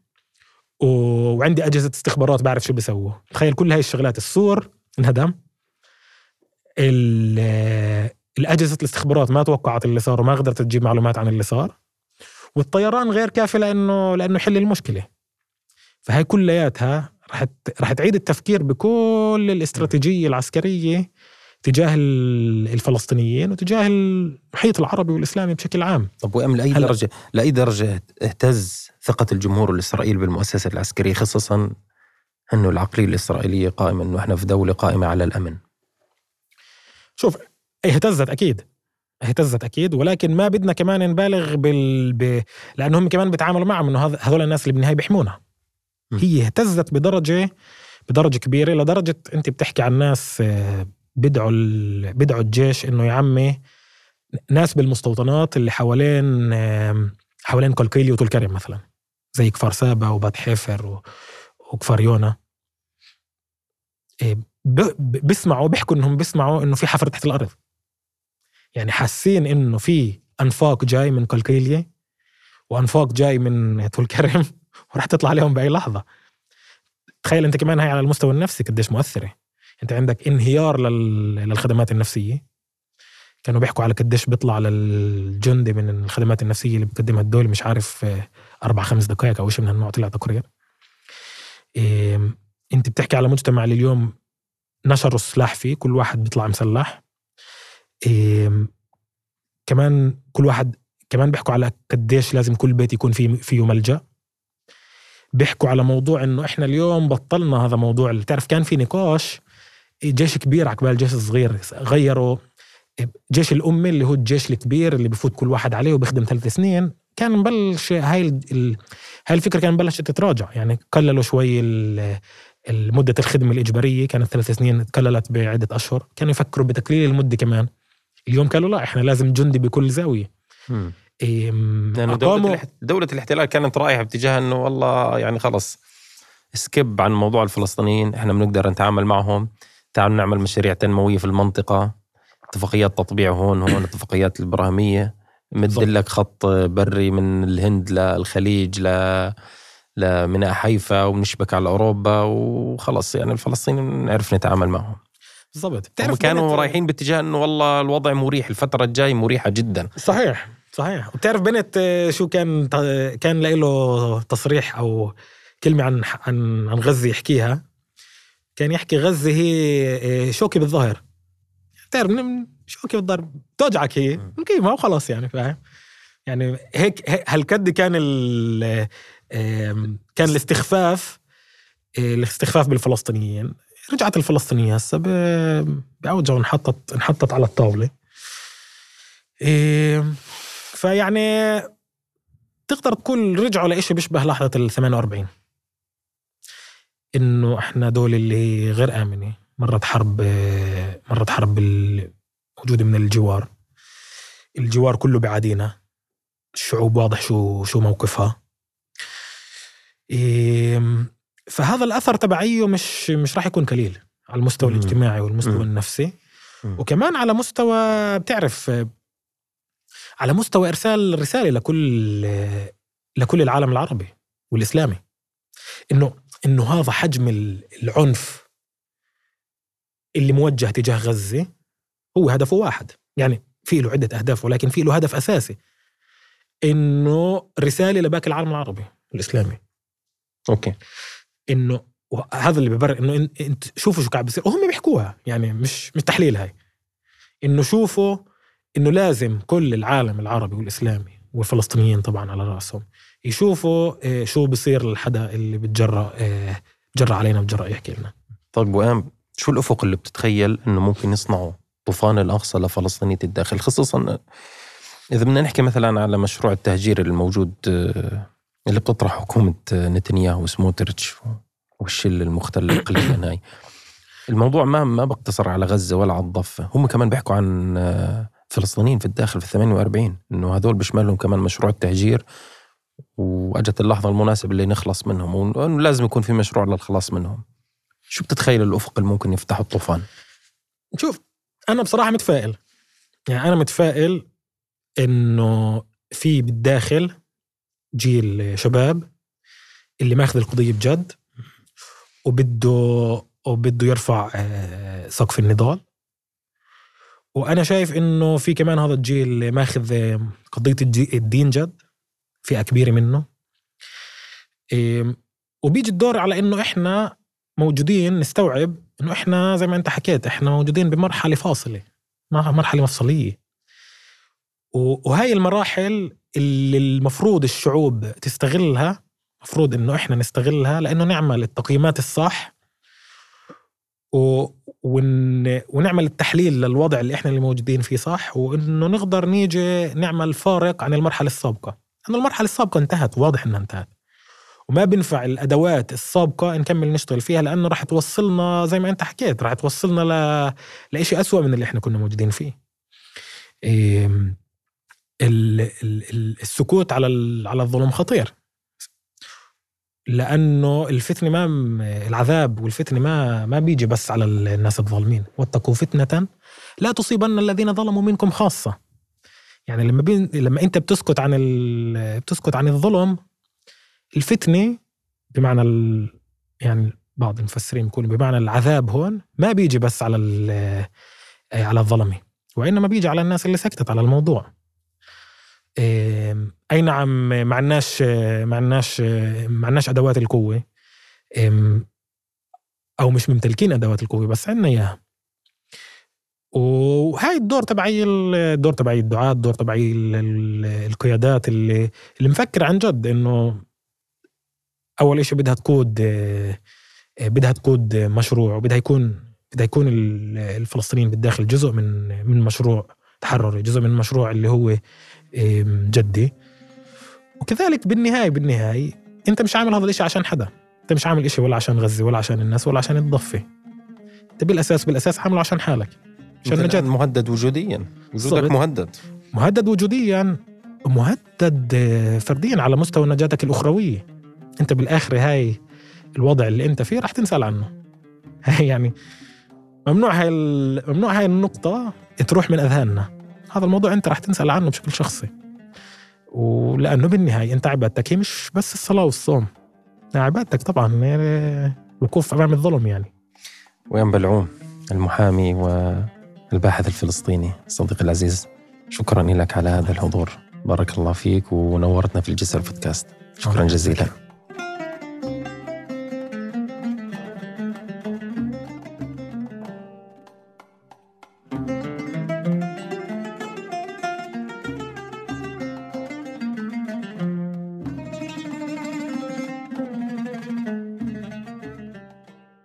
وعندي أجهزة استخبارات بعرف شو بيسووا. تخيل كل هاي الشغلات السور انهدم. الأجهزة الاستخبارات ما توقعت اللي صار وما قدرت تجيب معلومات عن اللي صار. والطيران غير كافي لأنه لأنه يحل المشكلة. فهي كلياتها رح رح تعيد التفكير بكل الاستراتيجية العسكرية تجاه الفلسطينيين وتجاه المحيط العربي والإسلامي بشكل عام. طب وأم لأي درجة لأي درجة اهتز ثقة الجمهور الإسرائيلي بالمؤسسة العسكرية خصوصا أنه العقلية الإسرائيلية قائمة أنه إحنا في دولة قائمة على الأمن؟ شوف اهتزت أكيد. اهتزت أكيد ولكن ما بدنا كمان نبالغ بال ب... لأنهم كمان بيتعاملوا معهم إنه هذول الناس اللي بالنهاية بيحمونا. هي اهتزت بدرجة بدرجة كبيرة لدرجة أنت بتحكي عن ناس آه، بدعوا ال... بدعوا الجيش إنه يا عمي ناس بالمستوطنات اللي حوالين حوالين كولكيلي وطول كرم مثلا زي كفار سابا وبات حيفر و... وكفار يونا. إيه، بيسمعوا بيحكوا إنهم بيسمعوا إنه في حفر تحت الأرض. يعني حاسين إنه في أنفاق جاي من كولكيلية وأنفاق جاي من طول كرم وراح تطلع عليهم بأي لحظة. تخيل أنت كمان هاي على المستوى النفسي قديش مؤثرة. أنت عندك انهيار للخدمات النفسية. كانوا بيحكوا على قديش بيطلع للجندي من الخدمات النفسية اللي بتقدمها الدولة مش عارف أربع خمس دقائق أو شيء من هالنوع طلع تقرير أنت بتحكي على مجتمع اللي اليوم نشروا السلاح فيه كل واحد بيطلع مسلح. كمان كل واحد كمان بيحكوا على قديش لازم كل بيت يكون فيه فيه ملجأ. بيحكوا على موضوع إنه إحنا اليوم بطلنا هذا موضوع. اللي تعرف كان في نقاش جيش كبير عقبال جيش صغير غيروا. جيش الأمة اللي هو الجيش الكبير اللي بفوت كل واحد عليه وبيخدم ثلاث سنين كان مبلش هاي ال... هاي الفكرة كان بلشت تتراجع. يعني قللوا شوي المدة الخدمة الإجبارية كانت ثلاث سنين تقللت بعدة أشهر كانوا يفكروا بتقليل المدة كمان. اليوم قالوا لا إحنا لازم جندي بكل زاوية. لأنه دولة, دولة الاحتلال كانت رايحة باتجاه إنه والله يعني خلص سكيب عن موضوع الفلسطينيين إحنا بنقدر نتعامل معهم. تعالوا نعمل مشاريع تنموية في المنطقة. اتفاقيات تطبيع هون هون اتفاقيات الابراهيميه مد لك خط بري من الهند للخليج ل لميناء حيفا وبنشبك على أوروبا وخلص يعني الفلسطينيين نعرف نتعامل معهم. بالضبط. هم كانوا رايحين باتجاه إنه والله الوضع مريح الفترة الجاي مريحة جدا. صحيح صحيح. وبتعرف بنت شو كان كان له تصريح أو كلمة عن عن عن غزة يحكيها؟ كان يحكي غزة هي شوكي بالظهر. تعرف شو كيف الضرب توجعك هي. نقيمها وخلاص يعني فاهم؟ يعني هيك هالقد كان كان الاستخفاف الاستخفاف بالفلسطينيين. رجعت الفلسطينية هسه باوجه انحطت انحطت على الطاولة. فيعني تقدر تقول رجعوا لإشي بيشبه لحظة ال 48 إنه إحنا دول اللي غير آمنة. مرت حرب مرت حرب موجودة من الجوار. الجوار كله بعادينا الشعوب واضح شو شو موقفها. فهذا الأثر تبعيه مش مش راح يكون قليل على المستوى الاجتماعي والمستوى النفسي. وكمان على مستوى بتعرف على مستوى إرسال رسالة لكل لكل العالم العربي والإسلامي إنه إنه هذا حجم العنف اللي موجه تجاه غزة هو هدفه واحد. يعني في له عدة أهداف ولكن في له هدف أساسي إنه رسالة لباقي العالم العربي الإسلامي أوكي. إنه هذا اللي ببرر إنه أنت شوفوا شو قاعد بيصير. وهم بيحكوها يعني مش مش تحليل هاي. إنه شوفوا إنه لازم كل العالم العربي والإسلامي والفلسطينيين طبعا على رأسهم يشوفوا آه، شو بصير للحدا اللي بتجرأ آه، بتجرأ علينا بتجرأ يحكي لنا. طيب وأم شو الأفق اللي بتتخيل إنه ممكن يصنعوا طوفان الأقصى لفلسطينيه الداخل خصوصا إذا بدنا نحكي مثلا على مشروع التهجير الموجود آه، اللي بتطرح حكومة نتنياهو وسموتريتش والشلة المختله اقليميا هاي. الموضوع ما ما بقتصر على غزة ولا على الضفة. هم كمان بيحكوا عن آه، فلسطينيين في الداخل في 48 إنه هذول بيشملهم كمان مشروع التهجير. وأجت اللحظة المناسبة اللي نخلص منهم وإنه لازم يكون في مشروع للخلاص منهم. شو بتتخيل الأفق اللي ممكن يفتحه الطوفان؟ شوف أنا بصراحة متفائل. يعني أنا متفائل إنه في بالداخل جيل شباب اللي ماخذ القضية بجد وبده وبده يرفع آه، سقف النضال. وأنا شايف إنه في كمان هذا الجيل ماخذ قضية الدين جد فئة كبيرة منه. وبيجي الدور على إنه إحنا موجودين نستوعب إنه إحنا زي ما أنت حكيت إحنا موجودين بمرحلة فاصلة مرحلة مفصلية. وهاي المراحل اللي المفروض الشعوب تستغلها مفروض إنه إحنا نستغلها لأنه نعمل التقييمات الصح و... ون... ونعمل التحليل للوضع اللي إحنا اللي موجودين فيه صح وإنه نقدر نيجي نعمل فارق عن المرحلة السابقة. لأن المرحلة السابقة انتهت واضح إنها انتهت. وما بينفع الأدوات السابقة نكمل نشتغل فيها لأنه راح توصلنا زي ما أنت حكيت راح توصلنا ل... لشيء أسوأ من اللي إحنا كنا موجودين فيه. إيه... ال... ال... السكوت على. على الظلم خطير. لأنه الفتنه ما العذاب والفتنه ما ما بيجي بس على الناس الظالمين. واتقوا فتنة لا تصيبن الذين ظلموا منكم خاصة. يعني لما بين لما أنت بتسكت عن ال... بتسكت عن الظلم الفتنه بمعنى ال... يعني بعض المفسرين بيقولوا بمعنى العذاب هون ما بيجي بس على ال... على الظلمه وإنما بيجي على الناس اللي سكتت على الموضوع. أي نعم ما عندناش ما عندناش ما عندناش أدوات القوة. أو مش ممتلكين أدوات القوة بس عندنا إياها. وهاي الدور تبعي الدور تبعي الدعاة الدور تبعي القيادات اللي اللي مفكر عن جد إنه أول شيء بدها تقود بدها تقود مشروع وبدها يكون بدها يكون الفلسطينيين بالداخل جزء من من مشروع تحرري جزء من المشروع اللي هو جدي. وكذلك بالنهاية بالنهاية أنت مش عامل هذا الإشي عشان حدا. أنت مش عامل إشي ولا عشان غزة ولا عشان الناس ولا عشان الضفة. أنت بالاساس بالأساس عامله عشان حالك. عشان نجد مهدد وجوديا. وجودك مهدد. مهدد وجوديا. مهدد فرديا على مستوى نجاتك الأخروية. أنت بالآخر هاي الوضع اللي أنت فيه رح تنسأل عنه. هاي يعني ممنوع هاي ممنوع هاي النقطة تروح من أذهاننا. هذا الموضوع انت رح تنسأل عنه بشكل شخصي. ولأنه بالنهاية انت عبادتك هي مش بس الصلاة والصوم. عبادتك طبعا وقوف امام الظلم يعني. وين بلعوم المحامي والباحث الفلسطيني صديقي العزيز شكرا لك على هذا الحضور. بارك الله فيك ونورتنا في الجسر بودكاست شكرا جزيلا.